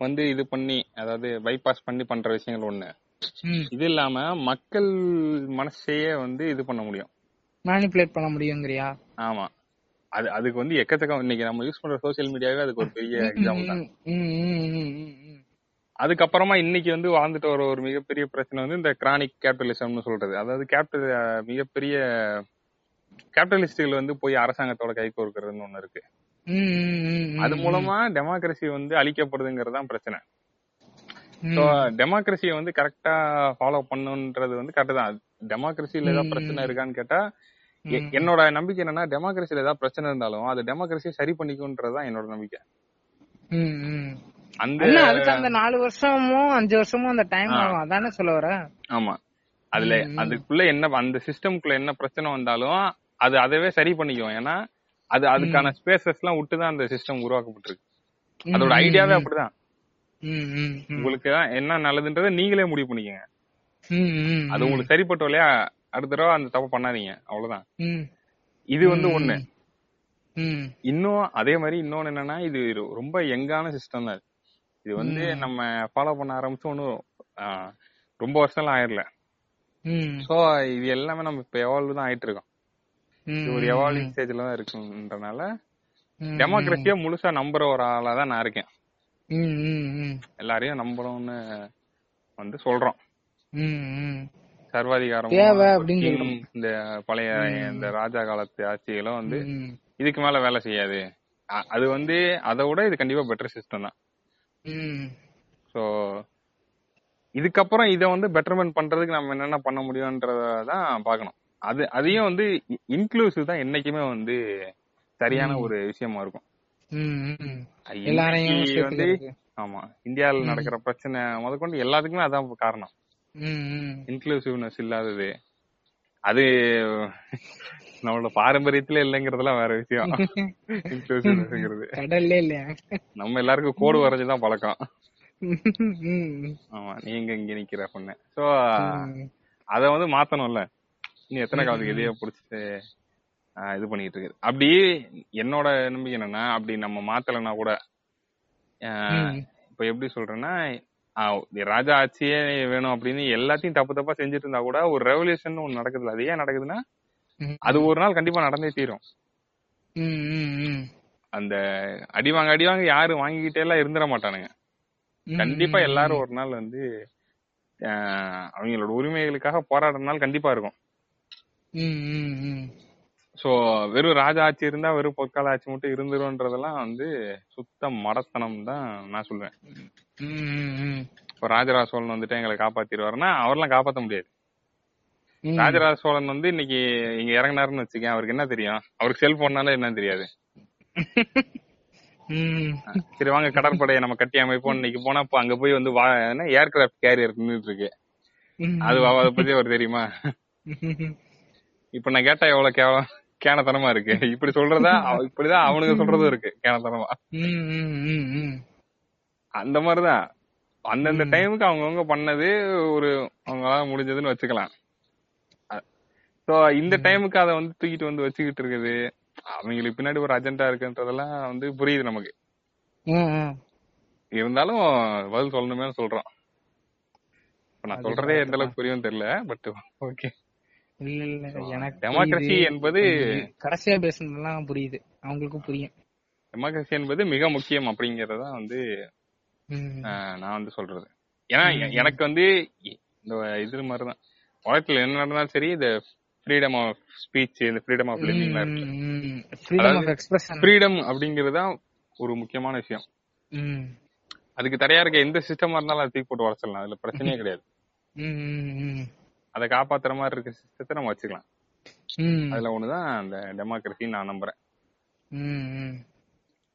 வந்து இது பண்ணி அதாவது பைபாஸ் பண்ணி பண்ற விஷயங்கள் ஒண்ணு. இது இல்லாம மக்கள் மனசையே வந்து இது பண்ண முடியும். மேனிப்புலேட் பண்ண முடியுங்கிறியா? ஆமா. அது அதுக்கு வந்து எக்கச்சக்கம் இன்னைக்கு நம்ம யூஸ் பண்ற சோசியல் மீடியாவே அதுக்கு ஒரு பெரிய எக்ஸாம்பிள் தான். அதுக்கப்புறமா இன்னைக்கு வந்து வாழ்ந்துட்டு வர ஒரு மிகப்பெரிய பிரச்சனை வந்து இந்த கிரானிக் கேபிட்டலிசம்னு சொல்றது. அதாவது கேபிட்டல் மிகப்பெரிய கேபிட்டலிஸ்டுகள் வந்து போய் அரசாங்கத்தோட கை கோர்க்கறதுன்னு ஒண்ணு இருக்கு. அது மூலமா டெமோக்ரஸி வந்து அழிக்கப்படுதுங்கிறது தான் பிரச்சனை. ஸோ டெமோக்ரஸியை வந்து கரெக்டா ஃபாலோ பண்ணுன்றது வந்து கரெக்ட் தான். டெமோக்ரஸில ஏதாவது பிரச்சனை இருக்கான்னு கேட்டா என்னோட நம்பிக்கை என்னன்னா டெமோக்ரஸில ஏதாவது பிரச்சனை இருந்தாலும் அது டெமோக்ரஸியை சரி பண்ணிக்கும்ன்றது தான் என்னோட நம்பிக்கை. அந்த அதுக்கு அந்த நாலு வருஷமோ அஞ்சு வருஷமோ அந்த டைம் ஆகும். அதானே சொல்ல வர? ஆமா. அதுல. அதுக்குள்ள என்ன அந்த சிஸ்டம்குள்ள என்ன பிரச்சனை வந்தாலும் அது அதவே சரி பண்ணிக்கும். ஏன்னா அது அதுக்கான ஸ்பேசஸ் எல்லாம் விட்டுதான் அந்த சிஸ்டம் உருவாக்கப்பட்டிருக்கு. அதோட ஐடியாவே அப்படிதான். உங்களுக்கு தான் என்ன நல்லதுன்றதை நீங்களே முடிவு பண்ணிக்கங்க. அது உங்களுக்கு சரிப்பட்டோ இல்லையா அடுத்த தடவை அந்த தப்பு பண்ணாதீங்க. அவ்வளவுதான். இது வந்து ஒண்ணு. இன்னும் அதே மாதிரி இன்னொன்னு என்னன்னா இது ரொம்ப யங்கான சிஸ்டம் தான் இது. வந்து. நம்ம ஃபாலோ பண்ண ஆரம்பிச்சு ஒன்றும் ரொம்ப வருஷம்லாம் ஆயிரல. ம். ஸோ இது எல்லாமே நம்ம இப்போ எவால்வ் தான் ஆயிட்டு இருக்கோம் இது ஒரு எவால்விங் ஸ்டேஜ்ல தான் இருக்குன்றனால டெமோக்ரஸியை முழுசா நம்புற ஒரு ஆளா தான் நான் இருக்கேன். எல்லாரையும் நம்புறோம்னு வந்து சொல்றோம். சர்வாதிகாரம் தேவை அப்படின்னு. இந்த பழைய. இந்த ராஜா காலத்து ஆட்சிகளும் வந்து இதுக்கு மேல வேலை செய்யாது. அது வந்து அதை விட இது கண்டிப்பா பெட்டர் சிஸ்டம் தான். ஸோ இதுக்கப்புறம் இதை வந்து பெட்டர்மெண்ட் பண்றதுக்கு நம்ம என்னென்ன பண்ண முடியும்ன்றத தான் பார்க்கணும். அது அதையும் வந்து இன்க்ளூசிவ் தான் என்னைக்குமே வந்து சரியான. ஒரு விஷயமா இருக்கும். வந்து. ஆமா இந்தியாவில் ம். நடக்கிற பிரச்சனை முதற்கொண்டு எல்லாத்துக்குமே அதான் காரணம். இன்க்ளூசிவ்னஸ் இல்லாதது. அது நம்மளோட பாரம்பரியத்துல இல்லைங்கிறதுலாம் வேற விஷயம். (laughs) இன்க்ளூசிவ்னஸ்ங்கிறது கடல்லே இல்லையா? நம்ம எல்லாருக்கும் கோடு வரைஞ்சுதான் பழக்கம். ஆமா நீங்க இங்க நிக்கிற பொண்ணு. சோ. அத வந்து மாத்தணும்ல. நீ எத்தனை காலத்துக்கு எதையோ புடிச்சிட்டு. இது பண்ணிட்டு இருக்குது அப்படி என்னோட நம்பிக்கை என்னன்னா அப்படி நம்ம மாத்தலைன்னா கூட. இப்ப எப்படி சொல்றேன்னா ராஜா ஆட்சியே வேணும் அப்படின்னு எல்லாத்தையும் தப்பு தப்பா செஞ்சுட்டு இருந்தா கூட ஒரு ரெவல்யூஷன் ஒண்ணு நடக்குதுல்ல அது ஏன் நடக்குதுன்னா. அது ஒரு நாள் கண்டிப்பா நடந்தே தீரும் அந்த அடி வாங்க அடி வாங்க யாரும் வாங்கிக்கிட்டே எல்லாம் இருந்துட மாட்டானுங்க. கண்டிப்பா எல்லாரும் ஒரு நாள் வந்து அவங்களோட உரிமைகளுக்காக போராடுற நாள் கண்டிப்பா இருக்கும் சோ வெறும் ராஜா ஆட்சி இருந்தா வெறும் பொற்கால ஆட்சி மட்டும் இருந்துரும்ன்றதெல்லாம் வந்து சுத்த மடத்தனம் தான் நான் சொல்லுவேன் இப்போ ராஜராஜ சோழன் வந்துட்டு எங்களை காப்பாத்திடுவாருன்னா அவரெல்லாம் காப்பாத்த முடியாது. ராஜராஜ சோழன் வந்து இன்னைக்கு இங்க இறங்குனாருன்னு வச்சுக்கேன் அவருக்கு என்ன தெரியும்? அவருக்கு செல்போன்னால என்ன தெரியாது. சரி வாங்க கடற்படையை நம்ம கட்டி அமைப்போம். இன்னைக்கு போனா இப்போ அங்க போய் வந்து ஏர்கிராஃப்ட் கேரியர் நின்றுட்டு இருக்கு. அது அதை பத்தி அவர் தெரியுமா? இப்ப நான் கேட்டா எவ்வளவு கேவலம்? கேனத்தனமா இருக்கு. இப்படி சொல்றதா இப்படிதான் அவனுக்கு சொல்றதும் இருக்கு. கேனத்தனமா. அந்த மாதிரிதான். அந்தந்த. டைமுக்கு அவங்கவுங்க பண்ணது ஒரு அவங்களால முடிஞ்சதுன்னு வச்சுக்கலாம். சோ இந்த டைமுக்கு அதை வந்து தூக்கிட்டு வந்து வச்சுக்கிட்டு இருக்குது. அவங்களுக்கு பின்னாடி ஒரு அஜெண்டா இருக்குன்றதெல்லாம் வந்து புரியுது நமக்கு. இருந்தாலும் பதில் சொல்லணுமே சொல்றோம். நான் சொல்றதே எந்த அளவுக்கு புரியும் தெரியல பட் ஓகே இல்ல இல்ல எனக்கு டெமோக்ரஸி. என்பது கடைசியா பேசுனதெல்லாம் புரியுது. அவங்களுக்கும் புரியும். டெமோக்ரஸி என்பது மிக முக்கியம் அப்படிங்கறத வந்து நான் வந்து சொல்றது. ஏன்னா எனக்கு வந்து இந்த இது மாதிரிதான். உலகத்துல என்ன நடந்தாலும் சரி இந்த ஃப்ரீடம் ஆஃப் ஸ்பீச் இந்த ஃப்ரீடம் ஆஃப் expression. ஃப்ரீடம் அப்படிங்கிறது தான் ஒரு முக்கியமான விஷயம். அதுக்கு தடையா இருக்க எந்த சிஸ்டமா இருந்தாலும் அதை தூக்கி போட்டு உடச்சிடலாம். அதுல பிரச்சனையே கிடையாது. அதை காப்பாத்துற மாதிரி இருக்க சிஸ்டத்தை நம்ம வச்சுக்கலாம். அதுல ஒண்ணுதான் அந்த டெமோக்ரஸி நான் நம்புறேன்.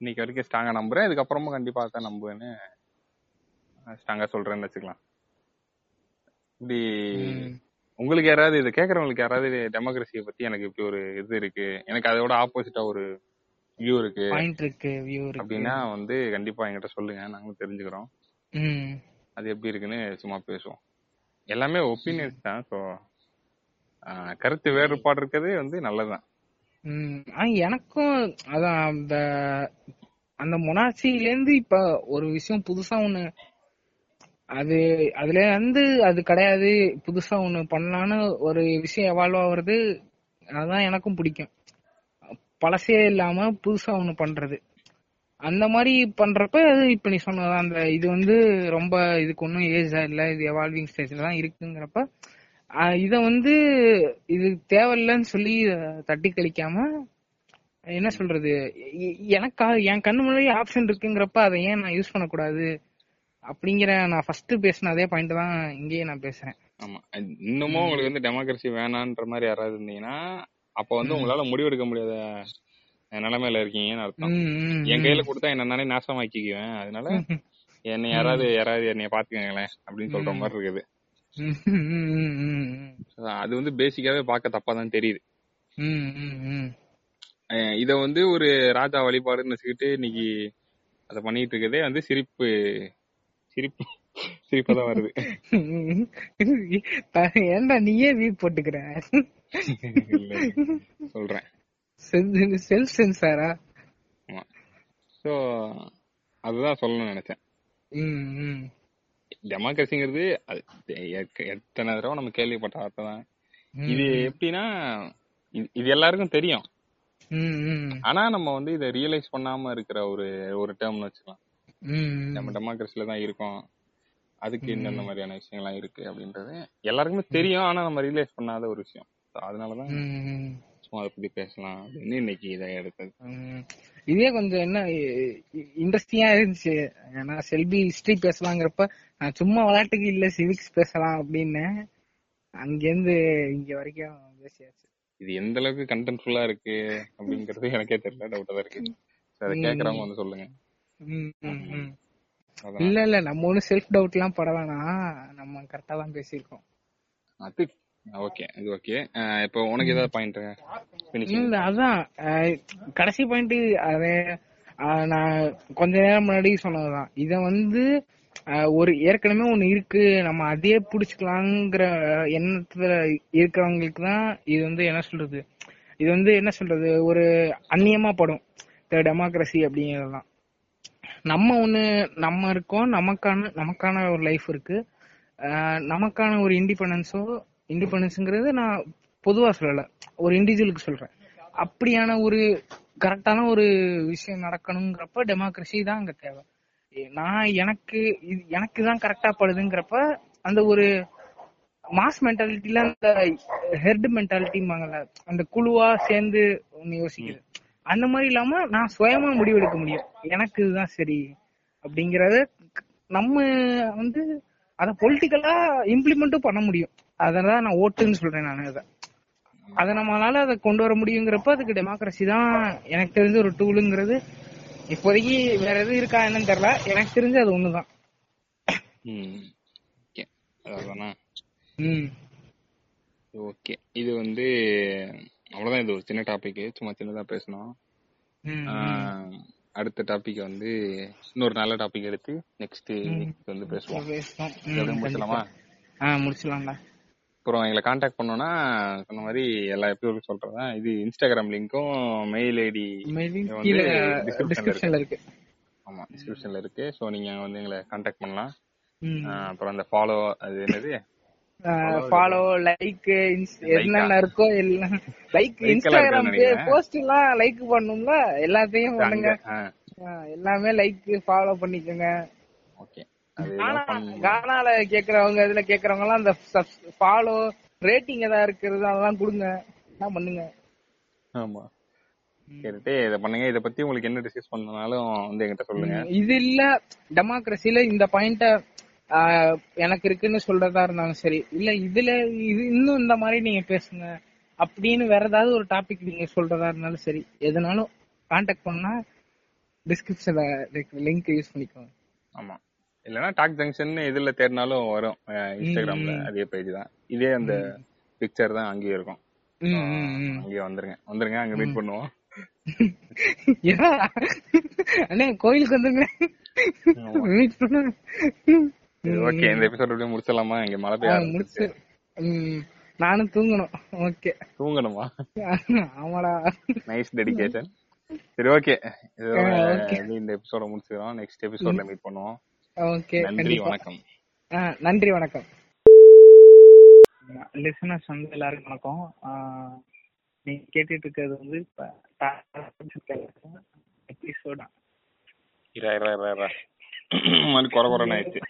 இன்னைக்கு வரைக்கும் ஸ்ட்ராங்கா நம்புறேன். இதுக்கப்புறமும் கண்டிப்பா தான் நம்புவேன்னு ஸ்ட்ராங்கா சொல்றேன்னு வச்சுக்கலாம். இப்படி. உங்களுக்கு யாராவது இது கேக்குறவங்களுக்கு யாராவது டெமோக்ரஸியை பத்தி எனக்கு இப்படி ஒரு இது இருக்கு. எனக்கு அதோட ஆப்போசிட்டா ஒரு வியூ இருக்கு. அப்படின்னா வந்து கண்டிப்பா என்கிட்ட சொல்லுங்க. நாங்களும் தெரிஞ்சுக்கிறோம். அது எப்படி இருக்குன்னு சும்மா பேசுவோம். எல்லாமே ஒப்பீனியன்ஸ் தான். ஸோ கருத்து வேறுபாடு இருக்கிறது வந்து நல்லதுதான். ஆனா எனக்கும் அதான் அந்த அந்த மொனாட்சியில இருந்து இப்ப ஒரு விஷயம் புதுசா ஒண்ணு அது அதுல இருந்து அது கிடையாது புதுசா ஒண்ணு பண்ணலான்னு ஒரு விஷயம் எவால்வ் ஆகுறது அதுதான் எனக்கும் பிடிக்கும். பழசே இல்லாம புதுசா ஒண்ணு பண்றது. அந்த மாதிரி பண்றப்ப இப்ப நீ சொன்னதான் அந்த இது வந்து ரொம்ப இதுக்கு ஒன்றும் ஏஜா இல்ல இது எவால்விங் ஸ்டேஜ்ல தான் இருக்குங்கிறப்ப இத வந்து இது தேவையில்லைன்னு சொல்லி தட்டி கழிக்காம என்ன சொல்றது எனக்கா என் கண்ணு முன்னாடி ஆப்ஷன் இருக்குங்கிறப்ப அதை ஏன் நான் யூஸ் பண்ணக்கூடாது? அப்படிங்கிற நான் ஃபர்ஸ்ட் பேசின அதே பாயிண்ட் தான் இங்கேயே நான் பேசுறேன். ஆமா. இன்னமும் உங்களுக்கு வந்து டெமோக்ரஸி வேணான்ற மாதிரி யாராவது இருந்தீங்கன்னா அப்ப வந்து உங்களால முடிவெடுக்க முடியாத நிலைமையில இருக்கீங்கன்னு அர்த்தம். என் கையில கொடுத்தா என்ன நானே நாசமாக்கிக்குவேன். அதனால. என்னை யாராவது யாராவது என்னைய பாத்துக்கங்களேன் அப்படின்னு சொல்ற மாதிரி இருக்குது. அது வந்து பேசிக்காவே பார்க்க தப்பா தான் தெரியுது. இத வந்து ஒரு ராஜா வழிபாடுன்னு வச்சுக்கிட்டு இன்னைக்கு அத பண்ணிட்டு இருக்கதே வந்து சிரிப்பு சிரிப்பு சிரிப்பா தான் வருது. ஏன்டா நீயே வீட் போட்டுக்கிற? சொல்றேன். செல்ஃப் சென்சாரா? சோ அதுதான் சொல்லணும்னு நினைச்சேன். டெமோக்ரஸிங்கிறது எத்தனை தடவை நம்ம கேள்விப்பட்ட வார்த்தை தான். இது எப்படின்னா இது- எல்லாருக்கும் தெரியும். ஆனா நம்ம வந்து இதை ரியலைஸ் பண்ணாம இருக்கிற ஒரு ஒரு டேர்ம்னு வச்சுக்கலாம். நம்ம டெமோக்ரஸில தான் இருக்கோம். அதுக்கு இந்தந்த மாதிரியான விஷயங்கள்லாம் இருக்கு அப்படின்றது எல்லாருக்குமே தெரியும். ஆனா நம்ம ரியலைஸ் பண்ணாத ஒரு விஷயம். அதனாலதான் ம் சும்மா அதை பத்தி பேசலாம் அப்படின்னு இன்னைக்கு இதை எடுத்தது. இதே கொஞ்சம் என்ன இன்ட்ரெஸ்டிங்கா இருந்துச்சு. ஏன்னா செல்பி ஹிஸ்டரி பேசலாங்கிறப்ப நான் சும்மா விளையாட்டுக்கு இல்ல சிவிக்ஸ் பேசலாம் அப்படின்னு அங்கேருந்து இங்க வரைக்கும் பேசியாச்சு. இது எந்த அளவுக்கு கண்டென்ட்ஃபுல்லா இருக்கு அப்படிங்கறது எனக்கே தெரியல டவுட்டா தான் இருக்கு. அதை கேக்குறவங்க வந்து சொல்லுங்க. இல்ல இல்ல நம்ம ஒண்ணு செல்ஃப் டவுட் எல்லாம் பட வேணாம். நம்ம கரெக்டா தான் பேசியிருக்கோம். அது ஓகே இது ஓகே இப்போ உனக்கு ஏதாவது பாயிண்ட் இல்ல அதான். கடைசி பாயிண்ட் அது நான் கொஞ்ச நேரம் முன்னாடி சொன்னதுதான். இத வந்து ஒரு ஏற்கனவே ஒண்ணு இருக்கு. நம்ம அதே புடிச்சுக்கலாங்கிற எண்ணத்துல இருக்கிறவங்களுக்கு தான் இது வந்து என்ன சொல்றது? இது வந்து என்ன சொல்றது? ஒரு அந்நியமா படும். டெமோக்ரஸி அப்படிங்கறதுலாம் நம்ம ஒண்ணு நம்ம இருக்கோம். நமக்கான நமக்கான ஒரு லைஃப் இருக்கு. நமக்கான ஒரு இண்டிபெண்டன்ஸோ இண்டிபெண்டன்ஸ்ங்கிறது நான் பொதுவா சொல்லல. ஒரு இண்டிவிஜுவலுக்கு சொல்றேன். அப்படியான ஒரு கரெக்டான ஒரு விஷயம் நடக்கணுங்கிறப்ப டெமோக்ரஸி தான் அங்க தேவை. நான் எனக்கு இது எனக்கு தான் கரெக்டா படுதுங்கிறப்ப அந்த ஒரு மாஸ் மென்டாலிட்டில அந்த ஹெர்ட் மென்டாலிட்டிம்பாங்கல்ல அந்த குழுவா சேர்ந்து ஒன்னு யோசிக்குது. அந்த மாதிரி இல்லாம நான் சுயமா முடிவெடுக்க முடியும். எனக்கு இதுதான் சரி அப்படிங்கறத நம்ம வந்து அத பொலிட்டிக்கலா இம்ப்ளிமெண்ட்டும் பண்ண முடியும். அதனால நான் ஓட்டுன்னு சொல்றேன் நான் அதை. அத நம்மளால அதை கொண்டு வர முடியுங்கிறப்ப அதுக்கு டெமோக்ரஸி தான் எனக்கு தெரிஞ்ச ஒரு டூலுங்கிறது இப்போதைக்கு வேற எதுவும் இருக்கா என்னன்னு தெரியல. எனக்கு தெரிஞ்சு அது ஒண்ணுதான். ஓகே. இது வந்து அவ்வளவுதான். இது ஒரு சின்ன டாபிக் சும்மா சின்னதா பேசணும். அடுத்த டாபிக் வந்து இன்னொரு நல்ல டாபிக் எடுத்து நெக்ஸ்ட் வந்து பேசுவோம். பேசுவோம். ம், அப்புறம் எங்களை காண்டாக்ட் பண்ணோம்னா சொன்ன மாதிரி எல்லா எபிசோடும் சொல்றேன் இது இன்ஸ்டாகிராம் லிங்க்கும் மெயில் ஐடி டிஸ்கிரிப்ஷன்ல இருக்கு. ஆமா டிஸ்கிரிப்ஷன்ல இருக்கு. ஸோ நீங்க வந்து எங்களை காண்டாக்ட் பண்ணலாம். அப்புறம் அந்த ஃபாலோ அது என்னது? ஃபாலோ லைக் என்னென்ன இருக்கோ எல்லாம் லைக் இன்ஸ்டாகிராம். போஸ்ட் எல்லாம் லைக் பண்ணணும்ல எல்லாத்தையும் பண்ணுங்க. எல்லாமே லைக் ஃபாலோ பண்ணிக்கோங்க. கானால கேக்குறவங்க இதுல கேக்குறவங்க எல்லாம் அந்த ஃபாலோ ரேட்டிங் ஏதாவது இருக்கிறது அதெல்லாம் கொடுங்க. என்ன பண்ணுங்க? ஆமா. கேட்டுட்டு இதை பண்ணுங்க. இதை பத்தி உங்களுக்கு என்ன டிஸ்கஸ் பண்ணனாலும் வந்து என்கிட்ட சொல்லுங்க. இது இல்ல. டெமோக்ரஸில இந்த பாயிண்ட எனக்கு இருக்குன்னு சொல்றதா இருந்தாலும் சரி. இல்ல இதுல இது இன்னும் இந்த மாதிரி நீங்க பேசுங்க. அப்படின்னு வேற ஏதாவது ஒரு டாபிக் நீங்க சொல்றதா இருந்தாலும் சரி. எதுனாலும் கான்டாக்ட் பண்ணா டிஸ்கிரிப்ஷன்ல லிங்க் யூஸ் பண்ணிக்கோங்க. ஆமா. இல்லனா டாக் ஜங்ஷன் இதுல தேடினாலும் வரும். இன்ஸ்டாகிராம்ல. அதே பேஜ் தான். இதே அந்த பிக்சர் தான் அங்கேயும் இருக்கும். அங்கேயே வந்துருங்க. வந்துருங்க அங்க மீட் பண்ணுவோம்? (laughs) அண்ணே கோயிலுக்கு வந்துருங்க. மீட் பண்ண. ஓகே இந்த எபிசோட் அப்படியே முடிச்சிடலாமா? இங்க மழை பெய்ய முடிச்சு. நானும் தூங்கணும். ஓகே தூங்கணுமா? (laughs) ஆமாடா. நைஸ் டெடிகேஷன் சரி ஓகே. இந்த எபிசோட முடிச்சிடலாம் நெக்ஸ்ட் எபிசோட்ல மீட் பண்ணுவோம். ஓகே நன்றி வணக்கம். நன்றி வணக்கம். லிசனர்ஸ் வந்து எல்லாருக்கும் வணக்கம். நீங்க கேட்டுட்டு இருக்கிறது வந்து எபிசோடா இரா இரா இரா மாதிரி குறை குறைன்னு ஆயிடுச்சு.